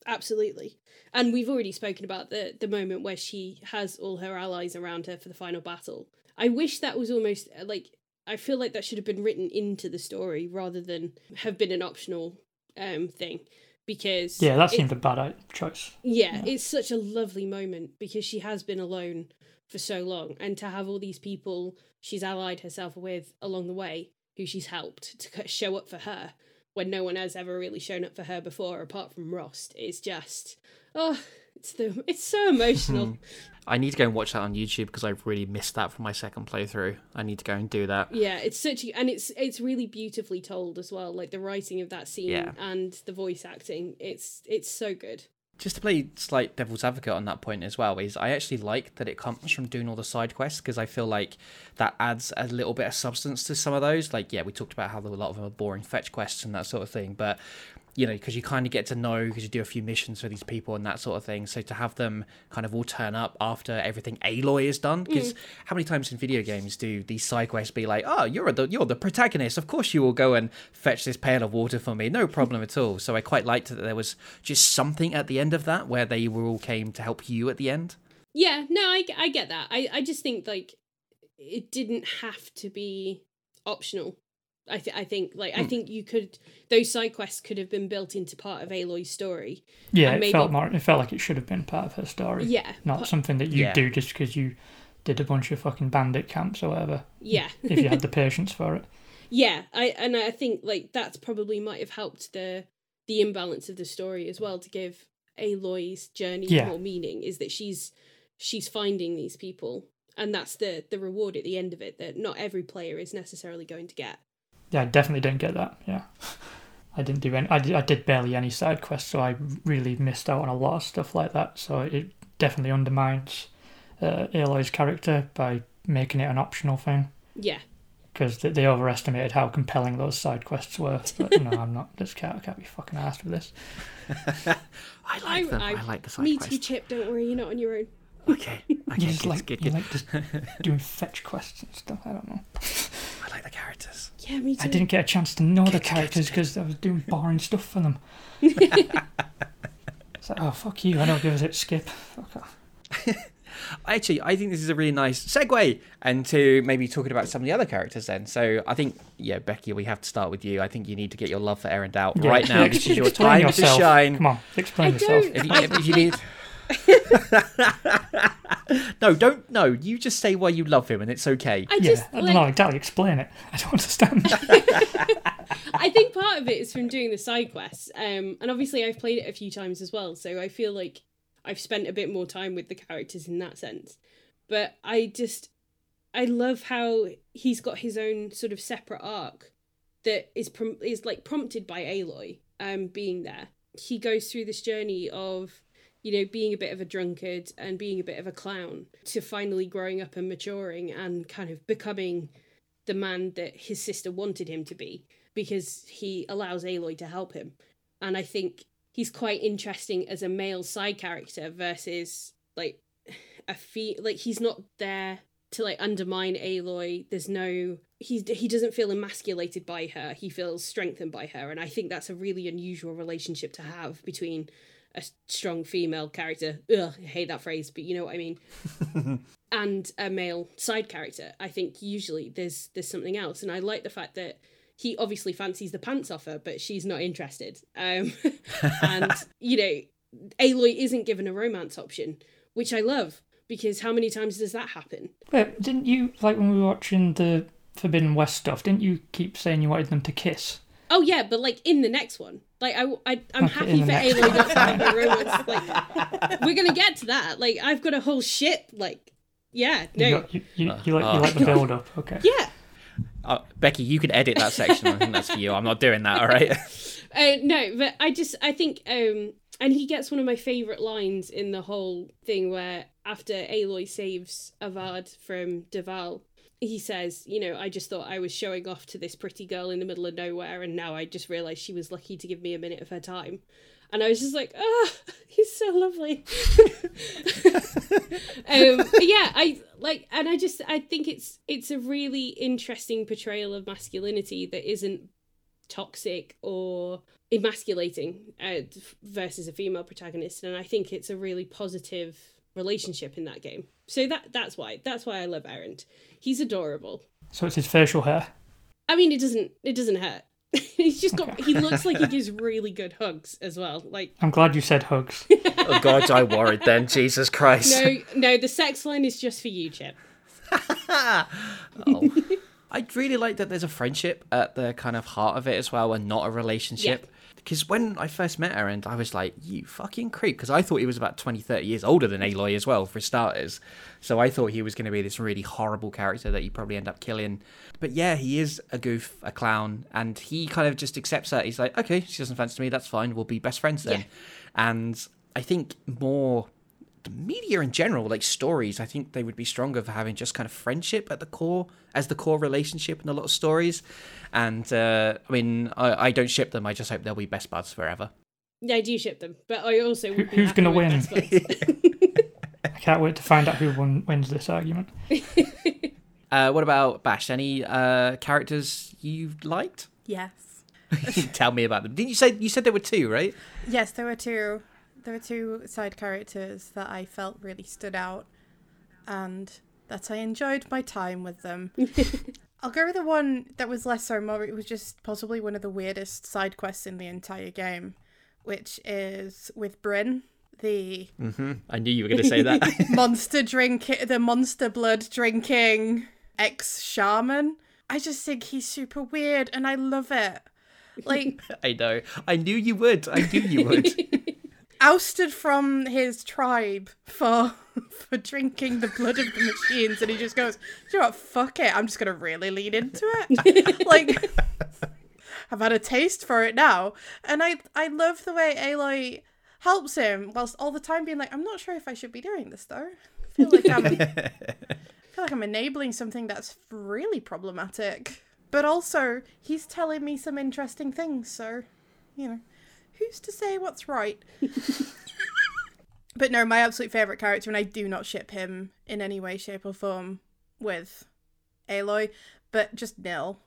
absolutely. And we've already spoken about the the moment where she has all her allies around her for the final battle. I wish that was almost like I feel like that should have been written into the story rather than have been an optional um thing because Yeah, that it- seemed a bad choice. yeah, it's such a lovely moment because she has been alone for so long and to have all these people she's allied herself with along the way who she's helped to show up for her when no one has ever really shown up for her before apart from Rost is just oh it's the it's so emotional I need to go and watch that on YouTube because I really missed that from my second playthrough. I need to go and do that. yeah it's such a, and it's it's really beautifully told as well like the writing of that scene Yeah. and the voice acting it's it's so good Just to play slight devil's advocate on that point as well, is I actually like that it comes from doing all the side quests because I feel like that adds a little bit of substance to some of those. Like, yeah, we talked about how a lot of them are boring fetch quests and that sort of thing, but you know, because you kind of get to know because you do a few missions for these people and that sort of thing. So to have them kind of all turn up after everything Aloy is done, because mm. how many times in video games do these side quests be like, "Oh, you're the you're the protagonist. Of course you will go and fetch this pail of water for me, no problem at all." So I quite liked that there was just something at the end of that where they were all came to help you at the end. Yeah, no, I, I get that. I, I just think like it didn't have to be optional. I th- I think like Hmm. I think you could those side quests could have been built into part of Aloy's story. Yeah, And it maybe- felt more. It felt like it should have been part of her story. Yeah, not but- something that you Yeah. do just because you did a bunch of fucking bandit camps or whatever. Yeah, If you had the patience for it. yeah. I and I think like that's probably might have helped the the imbalance of the story as well to give Aloy's journey Yeah. more meaning. Is that she's she's finding these people, and that's the the reward at the end of it that not every player is necessarily going to get. Yeah, I definitely didn't get that. Yeah. I didn't do any. I did, I did barely any side quests, so I really missed out on a lot of stuff like that. So it definitely undermines uh, Aloy's character by making it an optional thing Yeah, because they, they overestimated how compelling those side quests were. But no, I'm not. This can't, I can't be fucking asked with this. I like them. I, like the side Me quest. too, Chip. Don't worry, you're not on your own. Okay, okay, You just like good, you good. like just doing fetch quests and stuff. I don't know. I like the characters. Yeah, me too. I didn't get a chance to know the Get- get characters because I was doing boring stuff for them. it's like, oh fuck you! I don't give a shit. Skip. Fuck off. Actually, I think this is a really nice segue into maybe talking about some of the other characters then. So I think, yeah, Becky, we have to start with you. I think you need to get your love for Erend out Yeah, right now. ex- This is your explain time to yourself. shine. Come on, explain I yourself. don't- If you, if you need. no, don't. No, you just say why you love him, and it's okay. I Yeah, just I don't like know exactly. Explain it. I don't understand. I think part of it is from doing the side quests. Um, and obviously I've played it a few times as well, so I feel like I've spent a bit more time with the characters in that sense. But I just I love how he's got his own sort of separate arc that is prom- is like prompted by Aloy um being there. He goes through this journey of you know being a bit of a drunkard and being a bit of a clown to finally growing up and maturing and kind of becoming the man that his sister wanted him to be because he allows Aloy to help him. And I think he's quite interesting as a male side character versus like a fe like he's not there to like undermine Aloy. There's no he's he doesn't feel emasculated by her. He feels strengthened by her and I think that's a really unusual relationship to have between a strong female character. Ugh, I hate that phrase, but you know what I mean and a male side character. I think usually there's there's something else, and I like the fact that he obviously fancies the pants off her, but she's not interested. Um, and you know, Aloy isn't given a romance option, which I love because how many times does that happen? Wait, didn't you like when we were watching the Forbidden West stuff? Didn't you keep saying you wanted them to kiss? Oh yeah, but like in the next one, like I, I I'm happy for the Aloy not to have a romance. Like we're gonna get to that. Like I've got a whole ship. Like yeah, no, You, got, you, you, you like you like the build up. Okay. yeah. Uh, Becky, you can edit that section. I think that's for you. I'm not doing that. All right. Uh, no, but I just I think um and he gets one of my favorite lines in the whole thing where after Aloy saves Avad from Dervahl, he says, you know, I just thought I was showing off to this pretty girl in the middle of nowhere and now I just realized she was lucky to give me a minute of her time. And I was just like, oh, he's so lovely. um, yeah, I like, and I just, I think it's it's a really interesting portrayal of masculinity that isn't toxic or emasculating uh, versus a female protagonist and i think it's a really positive relationship in that game so that that's why that's why i love Erend. he's adorable So it's his facial hair. i mean it doesn't it doesn't hurt he's just got Okay. he looks like he gives really good hugs as well like I'm glad you said hugs. oh God, I worried then. Jesus Christ. no no the sex line is just for you chip Oh. I really like that there's a friendship at the kind of heart of it as well, and not a relationship. Because when I first met Erend, I was like, you fucking creep. Because I thought he was about 20, 30 years older than Aloy as well, for starters. So I thought he was going to be this really horrible character that you probably end up killing. But yeah, he is a goof, a clown, and he kind of just accepts that. He's like, okay, she doesn't fancy me, that's fine, we'll be best friends then. Yeah. And I think more media in general, like stories, I think they would be stronger for having just kind of friendship at the core as the core relationship in a lot of stories. And uh, I mean, I, I don't ship them. I just hope they'll be best buds forever. yeah i do ship them but i also would be who's gonna win? I can't wait to find out who won, wins this argument. Uh, what about Bash? Any uh, characters you liked? Yes. Tell me about them. Didn't you say you said there were two, right? Yes, there were two. There were two side characters that I felt really stood out, and that I enjoyed my time with them. I'll go with the one that was less so more. It was just possibly one of the weirdest side quests in the entire game, which is with Bryn, the Mm-hmm. I knew you were going to say that. monster drink, the monster blood drinking ex shaman. I just think he's super weird, and I love it. Like I know. I knew you would. I knew you would. Ousted from his tribe for for drinking the blood of the machines, and he just goes, you know what? Fuck it. I'm just gonna really lean into it." like, I've had a taste for it now, and I I love the way Aloy helps him whilst all the time being like, "I'm not sure if I should be doing this though." I feel like I'm, I feel like I'm enabling something that's really problematic. But also, he's telling me some interesting things, so you know, who's to say what's right? but no, my absolute favourite character, and I do not ship him in any way, shape, or form with Aloy, but just Nil.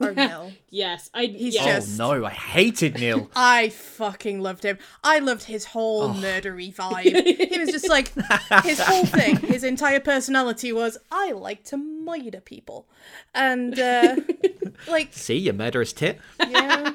Or Nil. Yes, I. He's yeah. just- Oh no, I hated Nil. I fucking loved him. I loved his whole murdery vibe. he was just like his whole thing, his entire personality was I like to murder people. And uh like See, you murderous tit. yeah.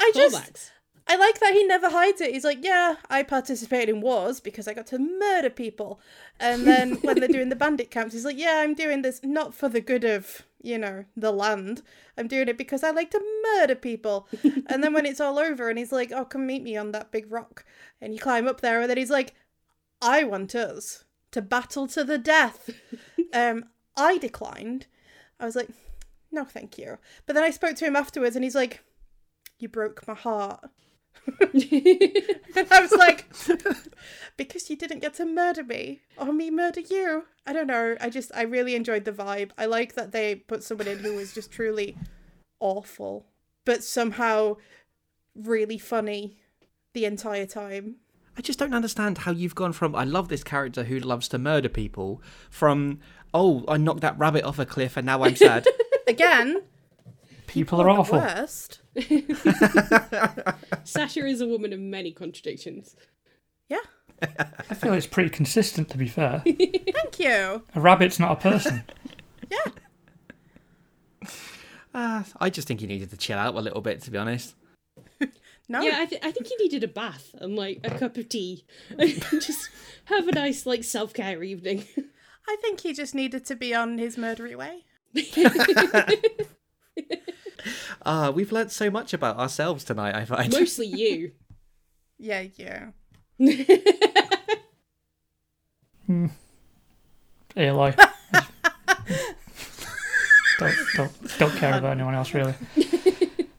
I just Callbacks. I like that he never hides it. He's like, yeah, I participated in wars because I got to murder people. And then when they're doing the bandit camps, he's like, yeah, I'm doing this not for the good of, you know, the land. I'm doing it because I like to murder people. and then when it's all over and he's like, oh, come meet me on that big rock. And you climb up there and then he's like, I want us to battle to the death. um, I declined. I was like, no, thank you. But then I spoke to him afterwards and he's like, you broke my heart. I was like, because you didn't get to murder me or me murder you. I don't know. I just, I really enjoyed the vibe. I like that they put someone in who was just truly awful, but somehow really funny the entire time. I just don't understand how you've gone from I love this character who loves to murder people from oh I knocked that rabbit off a cliff and now I'm sad. Again, People are the awful. worst. Sasha is a woman of many contradictions. Yeah. I feel it's pretty consistent, to be fair. Thank you. A rabbit's not a person. Yeah. uh, I just think he needed to chill out a little bit to be honest. No. Yeah, I, th- I think he needed a bath and like a cup of tea, and just have a nice like self care evening. I think he just needed to be on his murdery way. Ah, we've learnt so much about ourselves tonight, I find. Mostly you. Yeah, yeah. Aloy. don't, don't, don't care about anyone else, really.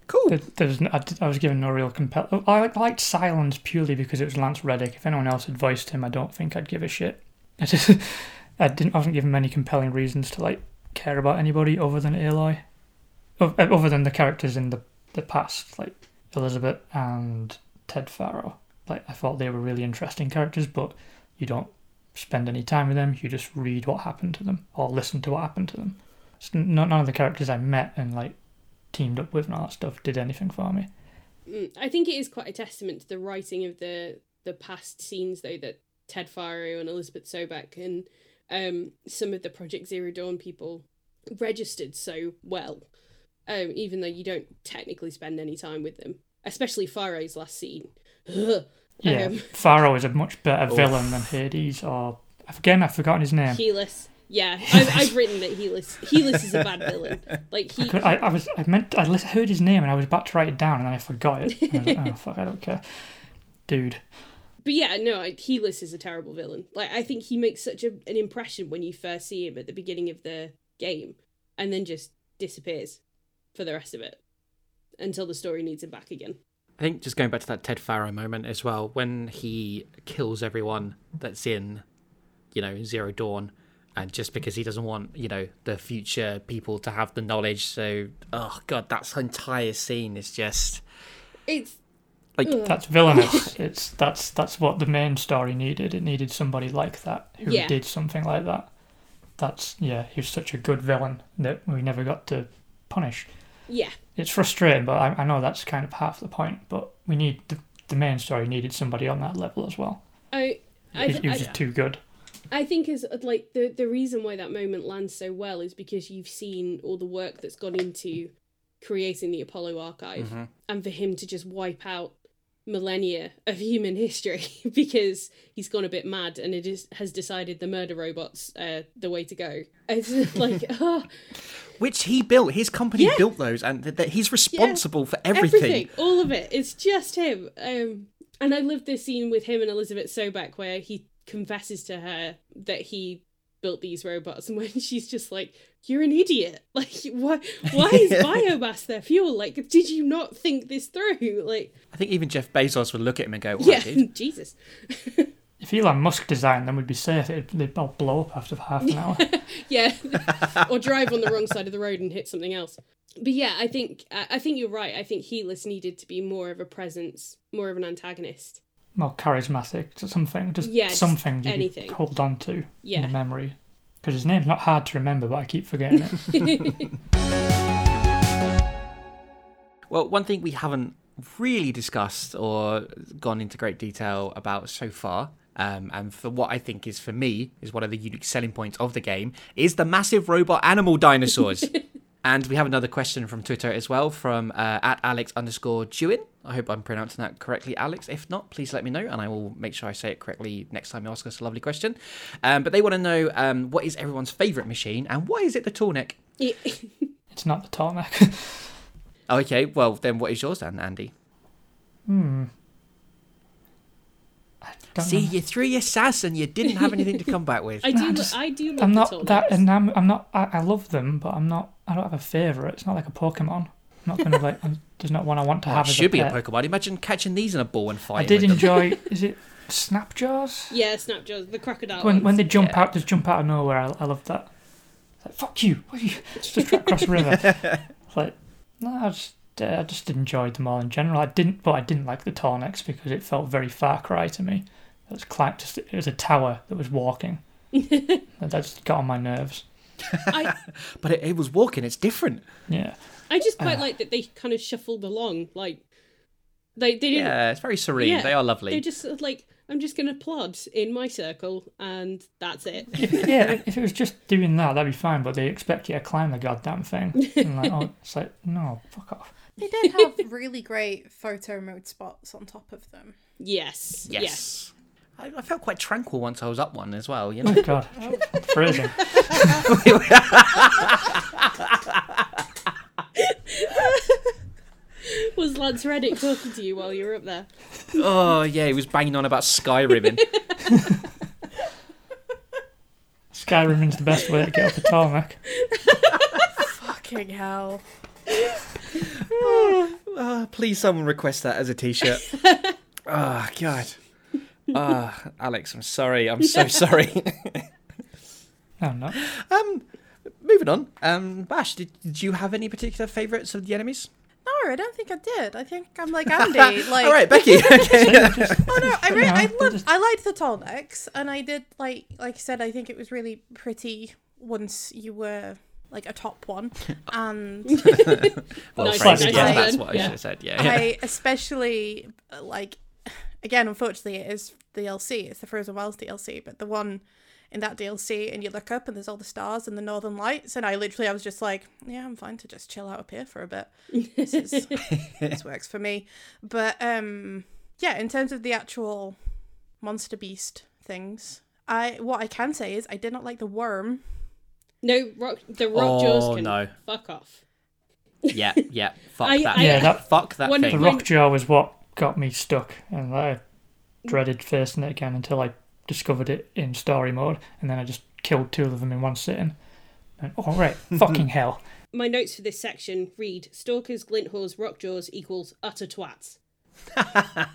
Cool. There- There's, n- I, d- I was given no real compel. I liked Sylens purely because it was Lance Reddick. If anyone else had voiced him, I don't think I'd give a shit. I just, I didn't. I wasn't given many compelling reasons to like care about anybody other than Aloy, O- uh, other than the characters in the the past, like Elizabeth and Ted Faro. Like I thought they were really interesting characters, but you don't spend any time with them. You just read what happened to them or listen to what happened to them. N- none of the characters I met and like teamed up with and all that stuff did anything for me. Mm, I think it is quite a testament to the writing of the the past scenes though that Ted Faro and Elizabeth Sobek and um, some of the Project Zero Dawn people registered so well. Um, even though you don't technically spend any time with them, especially Faro's last scene. Ugh. Yeah, Um, Pharaoh is a much better villain than Hades, or again I've forgotten his name. Helis. Yeah, I've, I've written that Helis. Helis is a bad villain. Like he, I, I was I meant I lis- heard his name and I was about to write it down and then I forgot it. I was like, oh fuck, I don't care, dude. But yeah, no, I- Helis is a terrible villain. Like I think he makes such a, an impression when you first see him at the beginning of the game, and then just disappears for the rest of it until the story needs him back again. I think just going back to that Ted Faro moment as well, when he kills everyone that's in, you know, Zero Dawn, and just because he doesn't want, you know, the future people to have the knowledge. So, oh god, that entire scene is just It's like That's villainous. it's that's that's what the main story needed. It needed somebody like that who Yeah. did something like that. That's yeah, he was such a good villain that we never got to punish. Yeah, It's frustrating, but I, I know that's kind of half the point. But we need the, the main story needed somebody on that level as well. I I, He, he was I, just too good. I think is like the the reason why that moment lands so well is because you've seen all the work that's gone into creating the Apollo archive, and for him to just wipe out millennia of human history because he's gone a bit mad and it is has decided the murder robots uh the way to go. It's like oh, which he built. His company Yeah. built those, and th- that he's responsible for everything. all of it. It's just him. Um, And I love this scene with him and Elizabeth Sobek where he confesses to her that he built these robots and when she's just like you're an idiot like why why is biomass their fuel like did you not think this through like I think even Jeff Bezos would look at him and go, "What, yeah dude?" jesus If Elon Musk designed them, we'd be safe. It'd, they'd all blow up after half an hour. yeah or drive on the wrong side of the road and hit something else but yeah i think I I think you're right i think Helis needed to be more of a presence more of an antagonist More charismatic, something, just Yeah, something you anything. could hold on to in Yeah. the memory. Because his name's not hard to remember, but I keep forgetting it. Well, one thing we haven't really discussed or gone into great detail about so far, um, and for what I think is for me is one of the unique selling points of the game, is the massive robot animal dinosaurs. and we have another question from Twitter as well, from uh, at Alex underscore Jewin. I hope I'm pronouncing that correctly, Alex. If not, please let me know, and I will make sure I say it correctly next time you ask us a lovely question. Um, but they want to know um, what is everyone's favourite machine, and why is it the Tallneck? it's not the Tallneck. Okay, well then, what is yours then, Andy? Don't See, know. you threw your sass and you didn't have anything to come back with. i do just- i do love I'm not Tallnecks. that, and I'm, I'm not. I, I love them, but I'm not. I don't have a favorite. It's not like a Pokemon. I'm not going to like. I'm, there's not one I want to Oh, have it as should a be a. Pokemon. Imagine catching these in a ball and fighting. I did enjoy. is it Snapjaws? yeah snapjaws the crocodile When when they jump Yeah. out, just jump out of nowhere. I, I love that. It's like fuck you. What are you? Just try across the river. It's like no, I just I just enjoyed them all in general. I didn't, but I didn't like the Tallnecks because it felt very Far Cry to me. It was cli- just it was a tower that was walking. that just got on my nerves. I, But it, it was walking. It's different. Yeah. I just quite Ah. like that they kind of shuffled along like they they didn't Yeah, it's very serene. Yeah, they are lovely. they're just like i'm just gonna plod in my circle and that's it yeah, if it was just doing that, that'd be fine. But they expect you to climb the goddamn thing. And like, oh, it's like, no, fuck off. They did have really great photo mode spots on top of them. yes yes yes. I, I felt quite tranquil once I was up one as well. You oh, know. Oh god, freezing. was lance reddick talking to you while you were up there oh yeah, he was banging on about Skyrimming. Skyrim's the best way to get up a Tallneck. Fucking hell. Ah, please, someone request that as a T-shirt. oh God. Ah, Alex, I'm sorry. I'm so sorry. No, no. um, moving on. Um, Bash, did, did you have any particular favourites of the enemies? No, I don't think I did. I think I'm like Andy. Like, All right, Becky. Okay. oh no, I, re- I loved, I liked the tall necks, and I did like, like I said, I think it was really pretty once you were like a top one, and well, Nice, phrased, nice, yeah, that's what I Yeah. should have said. Yeah. yeah. I especially like, again, unfortunately, it is the DLC. It's the Frozen Wilds DLC, but the one in that DLC, and you look up and there's all the stars and the Northern Lights, and I literally, I was just like, yeah, I'm fine to just chill out up here for a bit. This is this works for me. But um, yeah, in terms of the actual monster beast things, I what I can say is I did not like the worm. No rock the rock oh, jaws Oh, can no. fuck off yeah, yeah. Fuck I- that. I- Yeah, that- fuck that When- The Rock when- Rockjaw was what got me stuck, and I dreaded facing it again until I discovered it in story mode, and then I just killed two of them in one sitting. And all right, fucking hell. my notes for this section read stalkers Glinthawks rockjaws equals utter twats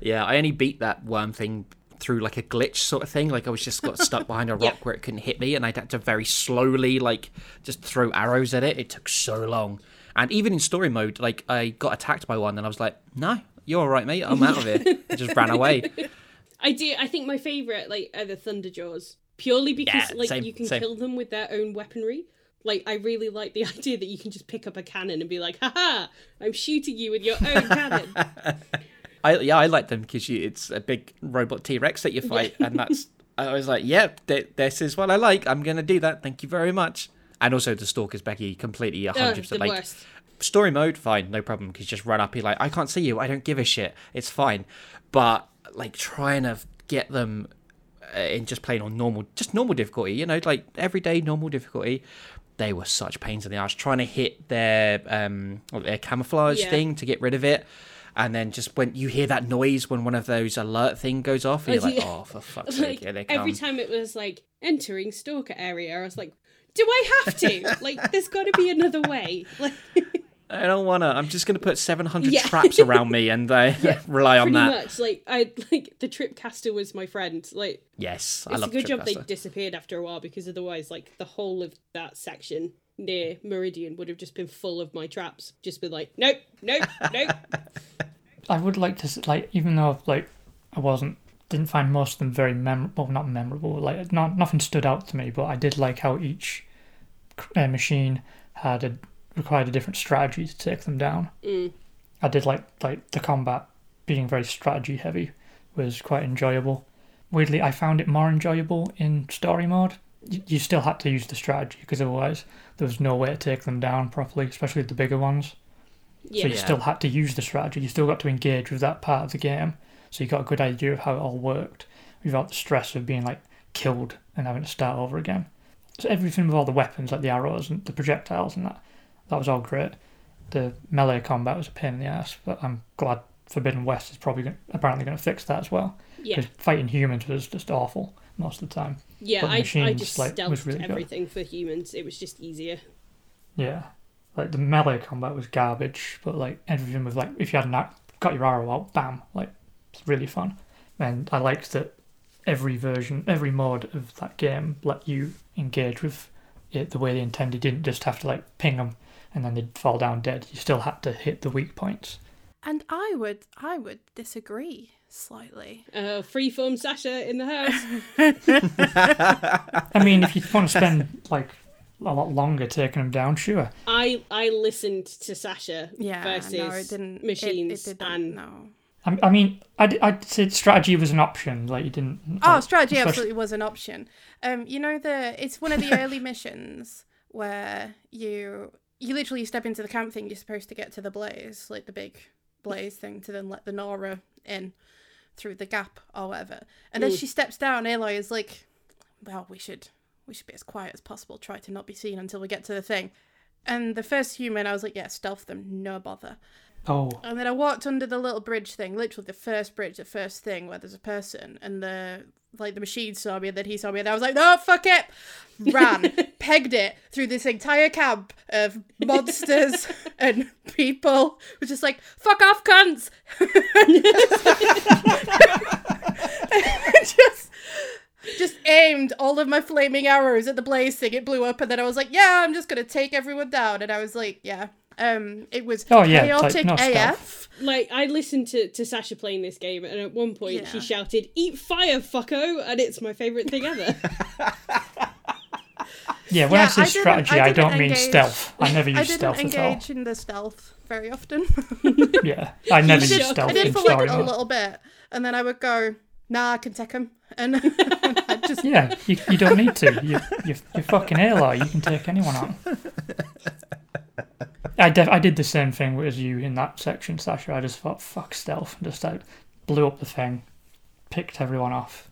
Yeah, I only beat that worm thing through like a glitch sort of thing. Like I was just got stuck behind a rock Yeah. where it couldn't hit me, and I'd had to very slowly like just throw arrows at it. It took so long. And even in story mode, like I got attacked by one, and I was like, "No, you're all right, mate. I'm out of here." I just ran away. I do. I think my favorite like are the Thunderjaws purely because Yeah, like same, you can same. kill them with their own weaponry. Like I really like the idea that you can just pick up a cannon and be like, "Haha! I'm shooting you with your own cannon." I yeah, I like them because it's a big robot T Rex that you fight, and that's. I was like, "Yep, th- this is what I like. I'm gonna do that. Thank you very much." And also the stalkers, Becky, completely a Oh, hundred percent like worst. story mode, fine, no problem. Because just run up, you're like, I can't see you. I don't give a shit. It's fine. But like trying to get them uh, in just playing on normal, just normal difficulty, you know, like everyday normal difficulty. They were such pains in the ass trying to hit their um their camouflage Yeah. thing to get rid of it. And then just when you hear that noise when one of those alert thing goes off, and you're like, oh, for fuck's sake, Like here they come. every time it was like entering stalker area, I was like, do I have to? like, there's got to be another way. Like, I don't wanna. I'm just gonna put 700 Yeah. traps around me and uh, rely on that. pretty much. Like, I like the tripcaster was my friend. Like, Yes, I it's a good job they disappeared after a while because otherwise, like, the whole of that section near Meridian would have just been full of my traps. Just been like, nope, nope, nope. I would like to like even though I've, like I wasn't didn't find most of them very memorable, not memorable. Like not nothing stood out to me, but I did like how each uh, machine had a required a different strategy to take them down. Mm. I did like like the combat being very strategy heavy was quite enjoyable. Weirdly, I found it more enjoyable in story mode. You, still had to use the strategy because otherwise there was no way to take them down properly, especially the bigger ones. Yeah. So you Yeah. still had to use the strategy. You still got to engage with that part of the game. So you got a good idea of how it all worked without the stress of being like killed and having to start over again. So everything with all the weapons, like the arrows and the projectiles and that, that was all great. The melee combat was a pain in the ass, but I'm glad Forbidden West is probably gonna, apparently going to fix that as well. Yeah. Because fighting humans was just awful most of the time. Yeah, But the I, I just like, was stealthed really good. everything for humans. It was just easier. Yeah, like the melee combat was garbage, but like everything was like if you had an act, got your arrow out, bam, like it's really fun. And I liked that every version, every mode of that game let you engage with it the way they intended. You didn't just have to like ping them and then they'd fall down dead. You still had to hit the weak points. And I would I would disagree slightly. Uh, freeform Sasha in the house. I mean, if you want to spend like a lot longer taking them down, sure. I I listened to Sasha Yeah, versus no, it didn't. machines it, didn't, and no. I, I mean, I'd, I'd say strategy was an option. Like you didn't. Oh, strategy especially- absolutely was an option. Um, you know the it's one of the early missions where you you literally step into the camp thing. You're supposed to get to the blaze, like the big blaze thing, to then let the Nora in through the gap or whatever. And then Mm. she steps down. Aloy is like, "Well, we should we should be as quiet as possible. Try to not be seen until we get to the thing." And the first human, I was like, "Yeah, stealth them, no bother." Oh, And then I walked under the little bridge thing, literally the first bridge, the first thing where there's a person, and the like the machine saw me, and then he saw me, and I was like, no, fuck it, ran, pegged it through this entire camp of monsters and people, was just like, fuck off, cunts, just. Just aimed all of my flaming arrows at the blaze thing. It blew up, and then I was like, "Yeah, I'm just gonna take everyone down." And I was like, "Yeah." Um, it was Oh, yeah, it's like chaotic no AF. stealth. like I listened to, to Sasha playing this game, and at one point she shouted, "Eat fire, fucko!" and it's my favorite thing ever. Yeah, when Yeah, I say I strategy, I I, didn't don't mean stealth. I never I use didn't stealth at all. engage in the stealth very often. Yeah, I never did- use stealth I did for like a mode. little bit, and then I would go, "Nah, I can take him," and I just Yeah, you, you don't need to. You, you, you're fucking Aloy. You can take anyone on. I, def- I did the same thing as you in that section, Sasha. I just thought, fuck stealth. and Just like, blew up the thing, picked everyone off.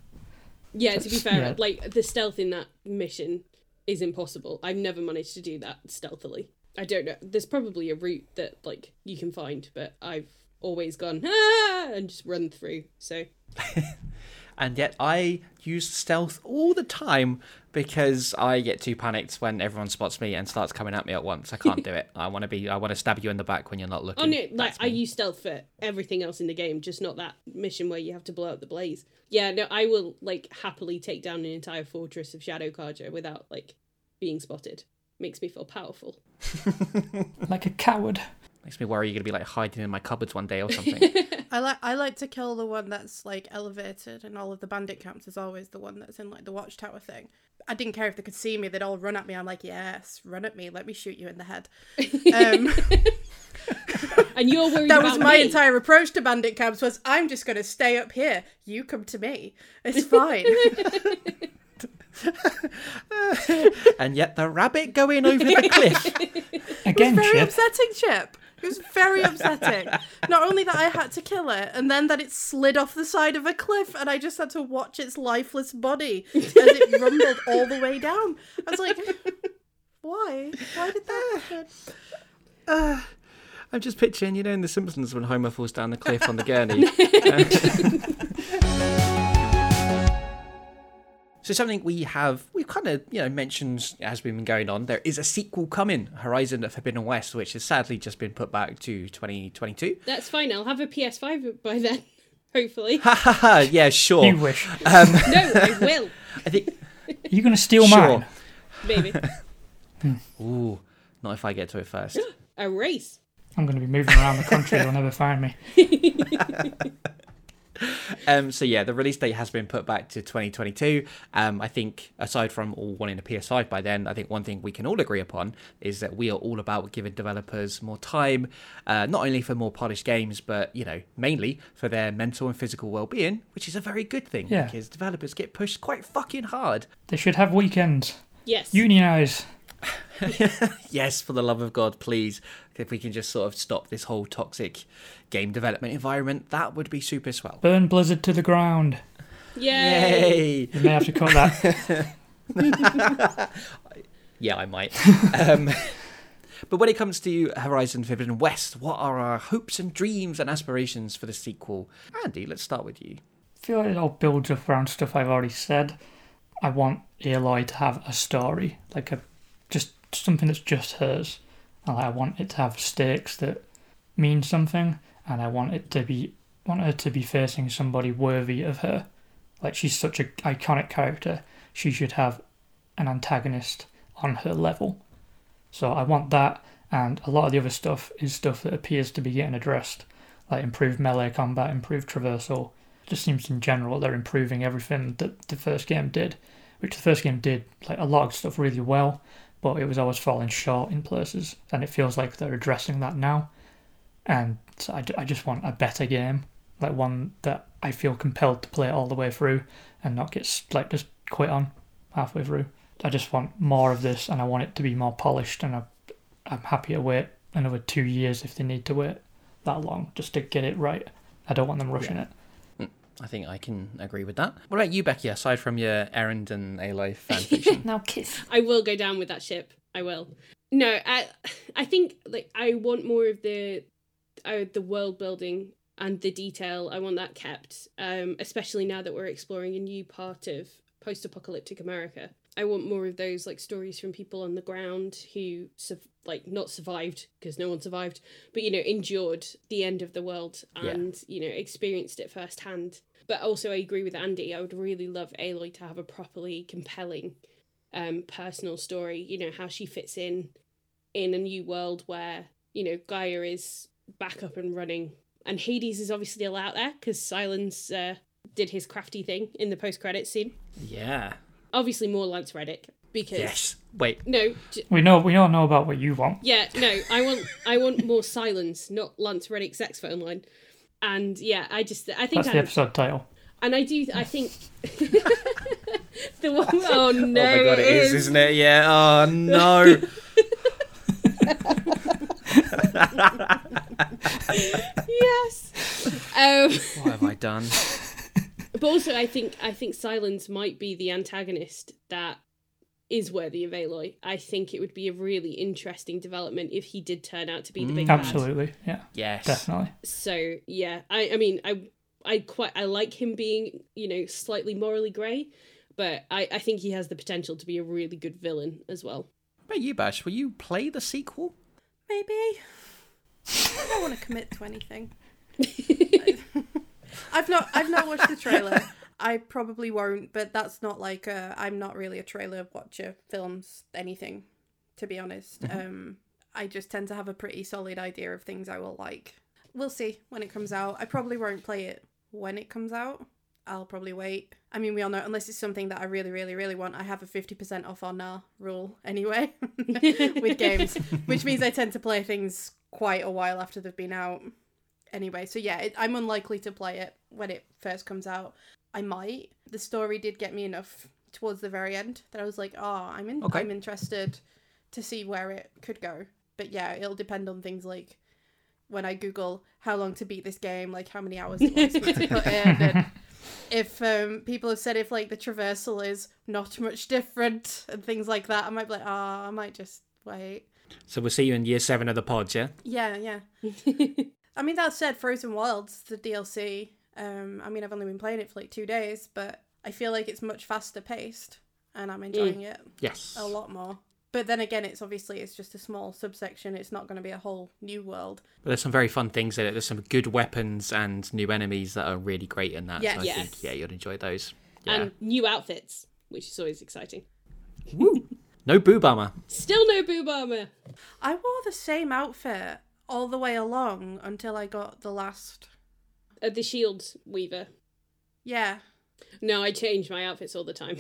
yeah, to be fair, yeah. like the stealth in that mission is impossible. I've never managed to do that stealthily. I don't know. There's probably a route that like you can find, but I've always gone ah and just run through. So and yet I use stealth all the time because I get too panicked when everyone spots me and starts coming at me at once. I can't do it. I want to be. I want to stab you in the back when you're not looking. Oh no, like I use stealth for everything else in the game, just not that mission where you have to blow up the blaze. Yeah, no, I will like happily take down an entire fortress of Shadow Carja without like being spotted. Makes me feel powerful. Like a coward. Makes me worry you're gonna be like hiding in my cupboards one day or something. I like I like to kill the one that's like elevated, and all of the bandit camps is always the one that's in like the watchtower thing. I didn't care if they could see me; they'd all run at me. I'm like, yes, run at me. Let me shoot you in the head. Um, And you're worried that about was my me. entire approach to bandit camps. Was I'm just gonna stay up here. You come to me. It's fine. and yet the rabbit going over the cliff. Again, very Chip. upsetting, Chip. It was very upsetting. Not only that I had to kill it, and then that it slid off the side of a cliff, and I just had to watch its lifeless body as it rumbled all the way down. I was like, why? Why did that happen? I'm just picturing, you know, in The Simpsons when Homer falls down the cliff on the gurney. so something we have, we've kind of, you know, mentioned as we've been going on, there is a sequel coming, Horizon Forbidden West, which has sadly just been put back to 2022. That's fine. I'll have a PS5 by then, hopefully. Ha ha ha! Yeah, sure. You wish. Um, no, I will. I think. Are you going to steal Sure. mine? Maybe. Ooh, not if I get to it first. A race. I'm going to be moving around the country. They'll never find me. Um, so yeah, the release date has been put back to 2022. Um, I think aside from all wanting a PS5 by then, I think one thing we can all agree upon is that we are all about giving developers more time, uh, not only for more polished games, but you know mainly for their mental and physical well-being, which is a very good thing Yeah. because developers get pushed quite fucking hard. They should have weekends. Yes. Unionize. Yes, for the love of God, please. If we can just sort of stop this whole toxic game development environment, that would be super swell. Burn Blizzard to the ground. Yay. Yay! You may have to cut that. Yeah, I might. um, but when it comes to Horizon Forbidden West, what are our hopes and dreams and aspirations for the sequel? Andy, let's start with you. I feel like it all builds up around stuff I've already said. I want Aloy to have a story, like a just something that's just hers. And I want it to have stakes that mean something, and I want it to be want her to be facing somebody worthy of her. Like she's such an iconic character, she should have an antagonist on her level. So I want that, and a lot of the other stuff is stuff that appears to be getting addressed, like improved melee combat, improved traversal, just seems in general they're improving everything that the first game did, which the first game did like a lot of stuff really well, but it was always falling short in places, and it feels like they're addressing that now. And so I, I just want a better game, like one that I feel compelled to play all the way through and not get like just quit on halfway through. I just want more of this, and I want it to be more polished, and I, I'm happy to wait another two years if they need to wait that long just to get it right. I don't want them rushing it. I think I can agree with that. What about you, Becky? Aside from your Erend and Aloy fanfiction, Now kiss. I will go down with that ship. I will. No, I I think like I want more of the uh, the world building and the detail. I want that kept, um, especially now that we're exploring a new part of post-apocalyptic America. I want more of those like stories from people on the ground who suv- like not survived because no one survived, but you know endured the end of the world Yeah. and you know experienced it firsthand. But also, I agree with Andy. I would really love Aloy to have a properly compelling um, personal story. You know how she fits in in a new world where you know Gaia is back up and running, and Hades is obviously still out there because Sylens uh, did his crafty thing in the post credits scene. yeah, Obviously, more Lance Reddick because yes. Wait, no, j- We know we all know about what you want. yeah, no, I want I want more Sylens, not Lance Reddick's sex phone line. And yeah, I just I think That's I, the episode title. and I do I think the one oh no oh my god, it is, isn't it? Yeah. Oh no. yes. Um, what have I done? but also, I think I think Sylens might be the antagonist that is worthy of Aloy. I think it would be a really interesting development if he did turn out to be the big mm. bad. Absolutely, yeah, Yes. definitely. So yeah, I I mean I I quite I like him being you know slightly morally grey, but I I think he has the potential to be a really good villain as well. What about you, Bash? Will you play the sequel? Maybe. I don't want to commit to anything. I've not I've not watched the trailer. I probably won't, but that's not like a, I'm not really a trailer watcher, films, anything, to be honest. Um, I just tend to have a pretty solid idea of things I will like. We'll see when it comes out. I probably won't play it when it comes out. I'll probably wait. I mean, we all know, unless it's something that I really, really, really want, I have a 50% off on now rule anyway with games, which means I tend to play things quite a while after they've been out anyway. So yeah, it, I'm unlikely to play it when it first comes out. I might. The story did get me enough towards the very end that I was like, oh, I'm in. Okay. I'm interested to see where it could go. But yeah, it'll depend on things like when I Google how long to beat this game, like how many hours it wants me to put in, and if um, people have said if like the traversal is not much different and things like that, I might be like, oh, I might just wait. So we'll see you in year seven of the pods, yeah? Yeah, yeah. I mean, that said, Frozen Wilds, the DLC. Um, I mean, I've only been playing it for like two days, but I feel like it's much faster paced, and I'm enjoying it Yes. a lot more. But then again, it's obviously it's just a small subsection. It's not going to be a whole new world. But there's some very fun things in it. There's some good weapons and new enemies that are really great in that. Yes. So I Yes. think, yeah, you'll enjoy those. Yeah. And new outfits, which is always exciting. No boob armor. Still no boob armor. I wore the same outfit all the way along until I got the last. Uh, the shield weaver. Yeah, No, I change my outfits all the time.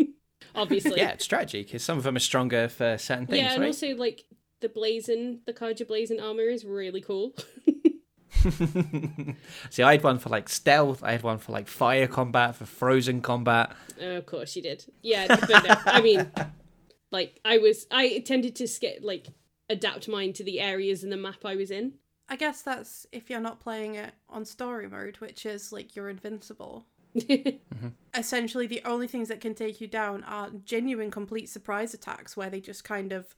Obviously. Yeah, it's strategy because some of them are stronger for certain things, yeah, and right? also like the blazon, the Carja blazon armor is really cool. See, I had one for like stealth. I had one for like fire combat, for frozen combat. Oh, of course you did. Yeah, but no, I mean, like I was, I tended to skip like adapt mine to the areas and the map I was in. I guess that's if you're not playing it on story mode, which is like you're invincible. Essentially, the only things that can take you down are genuine, complete surprise attacks where they just kind of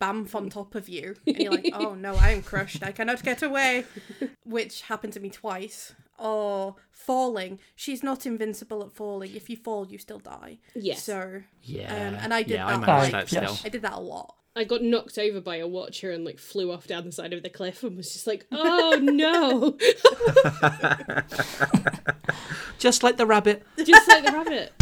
bamf on top of you, and you're like, "Oh no, I am crushed. I cannot get away," which happened to me twice. Or falling. She's not invincible at falling. If you fall, you still die. Yes. So Yeah, Um, and I did yeah, I that, managed like- that still. Yes. I did that a lot. I got knocked over by a watcher and like flew off down the side of the cliff and was just like, oh no, Just like the rabbit. just like the rabbit.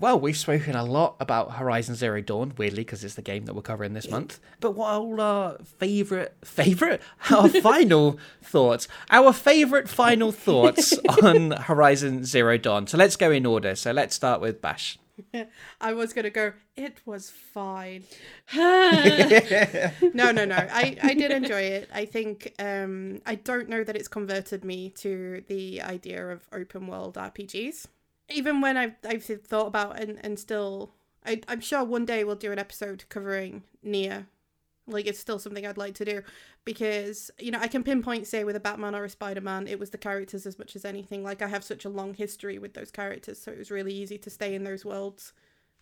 Well, we've spoken a lot about Horizon Zero Dawn, weirdly, because it's the game that we're covering this month. But what are our favourite, favourite? Our final thoughts. Our favourite final thoughts on Horizon Zero Dawn. So let's go in order. So let's start with Bash. I was gonna go. It was fine. No, no, no. I, I did enjoy it. I think um I don't know that it's converted me to the idea of open world RPGs. Even when I've I've thought about and and still I I'm sure one day we'll do an episode covering Nier. Like it's still something I'd like to do because you know I can pinpoint say with a Batman or a Spider Man it was the characters as much as anything. Like I have such a long history with those characters, so it was really easy to stay in those worlds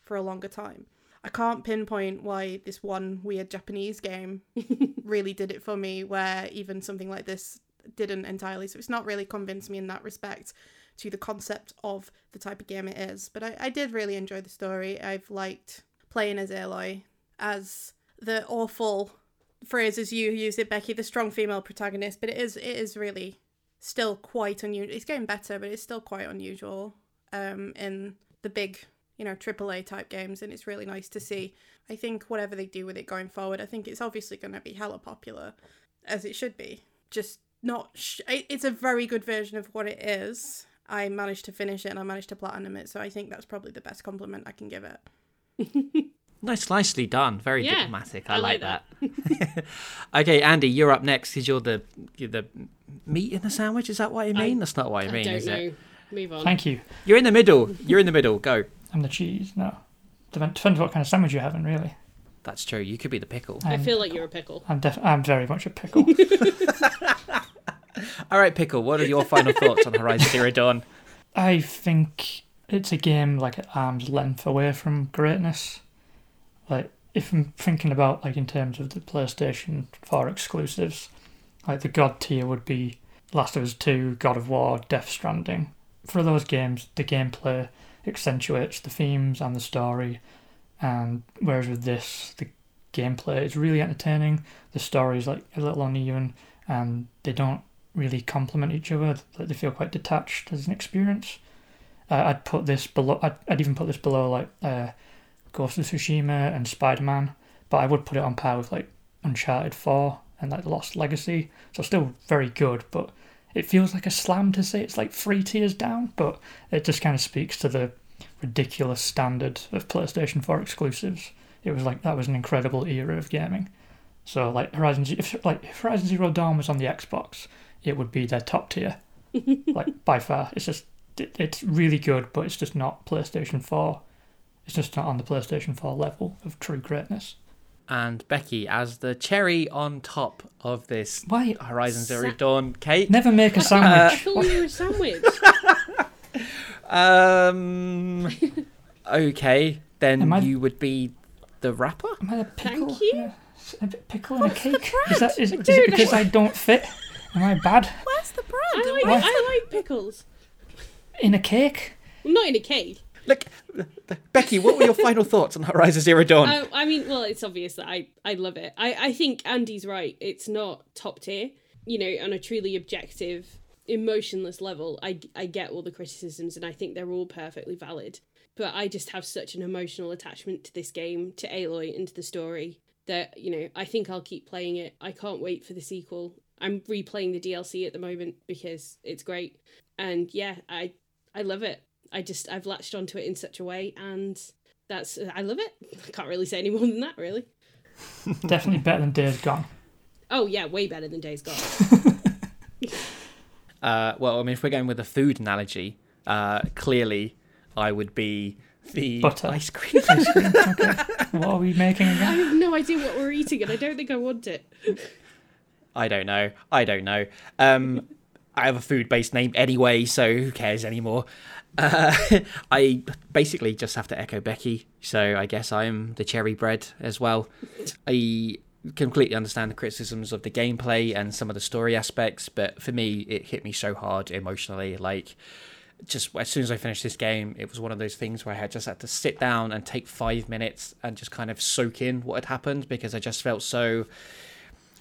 for a longer time. I can't pinpoint why this one weird Japanese game really did it for me, where even something like this didn't entirely. So it's not really convinced me in that respect to the concept of the type of game it is. But I, I did really enjoy the story. I've liked playing as Aloy, as the awful phrases you use it, Becky, the strong female protagonist. But it is it is really still quite unusual. It's getting better, but it's still quite unusual um, in the big you know AAA type games, and it's really nice to see. I think whatever they do with it going forward, I think it's obviously going to be hella popular, as it should be. Just not. Sh- it's a very good version of what it is. I managed to finish it and I managed to platinum it, so I think that's probably the best compliment I can give it. Nice, nicely done. Very Yeah, diplomatic. I, I like like that. okay, Andy, you're up next because you're the you're the meat in the sandwich. Is that what you mean? That's not what I I mean, don't is know. it? Move on. Thank you. You're in the middle. You're in the middle. Go. I'm the cheese. No. Dep- Depends what kind of sandwich you're having, really. That's true. You could be the pickle. I I'm um, feel like you're a pickle. I'm, def- I'm very much a pickle. All right, pickle. What are your final thoughts on Horizon Zero Dawn? I think it's a game like at arm's length away from greatness. Like if I'm thinking about like in terms of the PlayStation 4 exclusives, like the god tier would be Last of Us 2, God of War, Death Stranding. For those games, the gameplay accentuates the themes and the story, and whereas with this, the gameplay is really entertaining. The story is like a little uneven, and they don't really complement each other. Like they feel quite detached as an experience. Uh, I'd put this below. I'd, I'd even put this below like uh, Ghost of Tsushima and Spider Man, but I would put it on par with like Uncharted Four and like Lost Legacy. So still very good, but it feels like a slam to say it's like three tiers down. But it just kind of speaks to the ridiculous standard of PlayStation Four exclusives. It was like that was an incredible era of gaming. So like Horizon, if like if Horizon Zero Dawn was on the Xbox, it would be their top tier, like by far. It's just it, it's really good, but it's just not PlayStation Four. It's just not on the PlayStation Four level of true greatness. And Becky, as the cherry on top of this Why Horizon Zero Sa- Dawn cake. never make a sandwich? thought you were a sandwich. Um. Okay, then Am I- you would be the wrapper. Am I a pickle? Thank you. in a- A, bit pickle in a cake? brand? Is that is, is don't it because. I don't fit? Am I bad Where's the brand? I like What? I like pickles. in a cake? Not in a cake. Look, Becky, what were your final thoughts on Horizon Zero Dawn? I, I mean, well, it's obvious that I, I love it. I, I think Andy's right. It's not top tier. You know, on a truly objective, emotionless level, I, I get all the criticisms and I think they're all perfectly valid. But I just have such an emotional attachment to this game, to Aloy, and to the story that, you know, I think I'll keep playing it. I can't wait for the sequel. I'm replaying the DLC at the moment because it's great. And yeah, I I love it. I just I've latched onto it in such a way and that's I love it. I can't really say any more than that, really. Definitely better than Days Gone. Oh yeah, way better than Days Gone. Uh, well, I mean, if we're going with a food analogy, uh, clearly I would be the Butter. ice cream. Ice cream. Okay. What are we making again? I have no idea what we're eating, and I don't think I want it. I don't know. I don't know. Um, I have a food-based name anyway, so who cares anymore? Uh, I basically just have to echo Becky, so I guess I'm the cherry bread as well. I completely understand the criticisms of the gameplay and some of the story aspects, but for me, it hit me so hard emotionally. Like, just as soon as I finished this game, it was one of those things where I had just had to sit down and take five minutes and just kind of soak in what had happened because I just felt so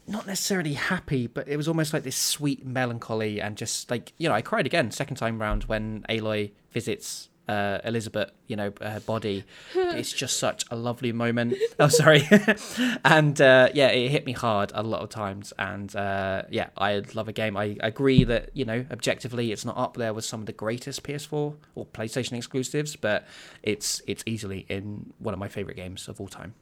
not necessarily happy, but it was almost like this sweet melancholy and just like you know, I cried again second time round when Aloy visits uh, Elizabeth, you know, her body. it's just such a lovely moment. Oh, sorry, and uh, yeah, it hit me hard a lot of times. And uh, yeah, I love a game. I agree that you know, objectively, it's not up there with some of the greatest PS4 or PlayStation exclusives, but it's it's easily in one of my favorite games of all time.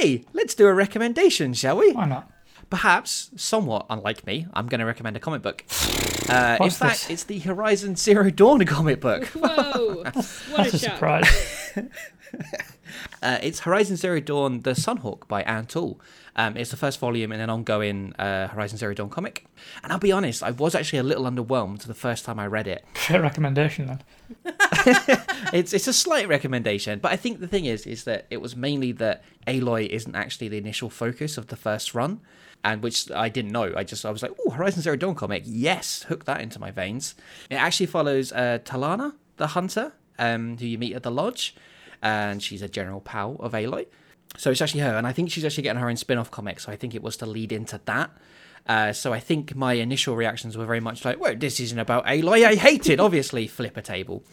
Hey, let's do a recommendation, shall we? Why not? Perhaps, somewhat unlike me, I'm going to recommend a comic book. Uh, in What's fact, this? it's the Horizon Zero Dawn comic book. Whoa! what That's a a surprise. Uh, it's Horizon Zero Dawn: The Sunhawk by Anne Toole. Um, it's the first volume in an ongoing uh, Horizon Zero Dawn comic. And I'll be honest, I was actually a little underwhelmed the first time I read it. Fair recommendation then. it's it's a slight recommendation, but I think the thing is is that it was mainly that Aloy isn't actually the initial focus of the first run, and which I didn't know. I just I was like, oh, Horizon Zero Dawn comic, yes, hook that into my veins. It actually follows uh, Talanah, the hunter, um, who you meet at the lodge, and she's a general pal of Aloy. So it's actually her, and I think she's actually getting her own spin-off comic. So I think it was to lead into that. Uh, so I think my initial reactions were very much like, "Well, this isn't about Aloy. I hate it." Obviously, flip a table.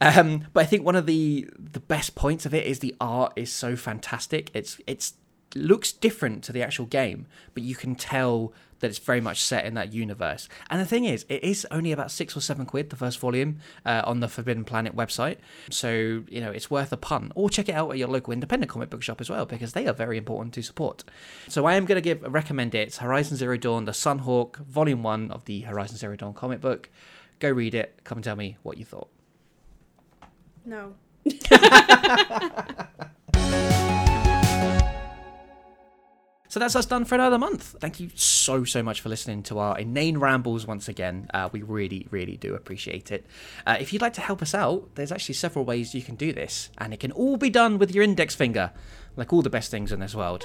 Um, but I think one of the the best points of it is the art is so fantastic. It's it's looks different to the actual game, but you can tell that it's very much set in that universe. And the thing is, it is only about six or seven quid the first volume uh, on the Forbidden Planet website. So you know it's worth a punt. Or check it out at your local independent comic book shop as well because they are very important to support. So I am going to give recommend it. It's Horizon Zero Dawn: The Sunhawk, Volume One of the Horizon Zero Dawn comic book. Go read it. Come and tell me what you thought. No. So that's us done for another month. Thank you so, so much for listening to our inane rambles once again. Uh, we really, really do appreciate it. Uh, if you'd like to help us out, there's actually several ways you can do this, and it can all be done with your index finger, like all the best things in this world.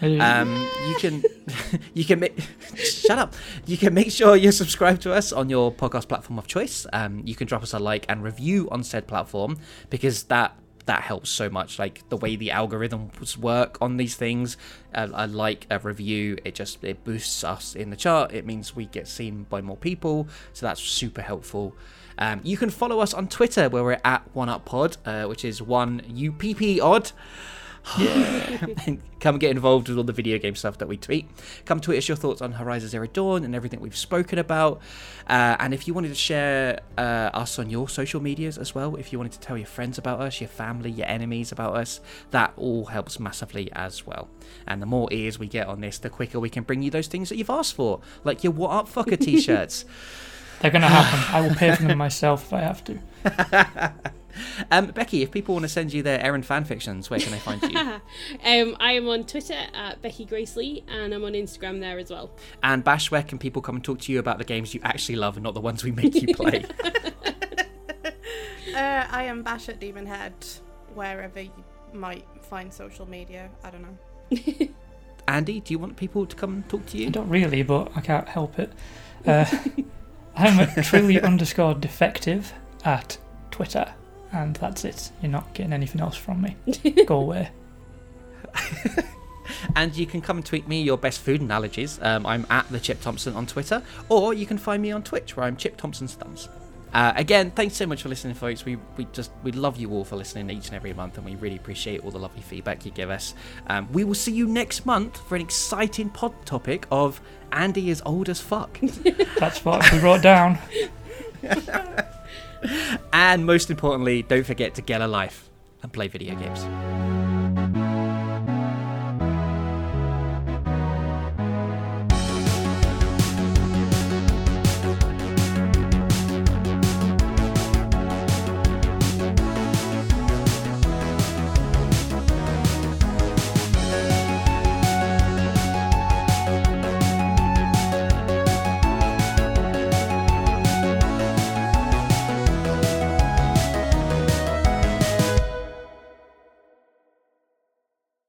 Um, you can, you can make, shut up. You can make sure you're subscribed to us on your podcast platform of choice. Um, you can drop us a like and review on said platform because that that helps so much. Like the way the algorithms work on these things, uh, a like, a review, it just it boosts us in the chart. It means we get seen by more people, so that's super helpful. Um, you can follow us on Twitter where we're at One Up Pod, uh, which is one UPP odd. And come get involved with all the video game stuff that we tweet. Come tweet us your thoughts on Horizon Zero Dawn and everything we've spoken about. Uh, and if you wanted to share uh, us on your social medias as well, if you wanted to tell your friends about us, your family, your enemies about us, that all helps massively as well. And the more ears we get on this, the quicker we can bring you those things that you've asked for, like your What Up Fucker t shirts. They're going to happen. I will pay for them myself if I have to. um, Becky, if people want to send you their Erend fan fictions, where can they find you? um, I am on Twitter at Becky Graceley, and I'm on Instagram there as well. And Bash, where can people come and talk to you about the games you actually love and not the ones we make you play? Uh, I am Bash at Demonhead, wherever you might find social media. I don't know. Andy, do you want people to come and talk to I you? don't really, but I can't help it. Uh, I'm at truly underscore defective at Twitter, and that's it. You're not getting anything else from me. Go away. And you can come and tweet me your best food analogies. Um, I'm at the Chip Thompson on Twitter, or you can find me on Twitch where I'm Chip Thompson's Thumbs. Uh, again, thanks so much for listening, folks. We we just we love you all for listening each and every month, and we really appreciate all the lovely feedback you give us. Um, we will see you next month for an exciting pod topic of Andy is old as fuck, That's what we wrote down. and most importantly, don't forget to get a life and play video games.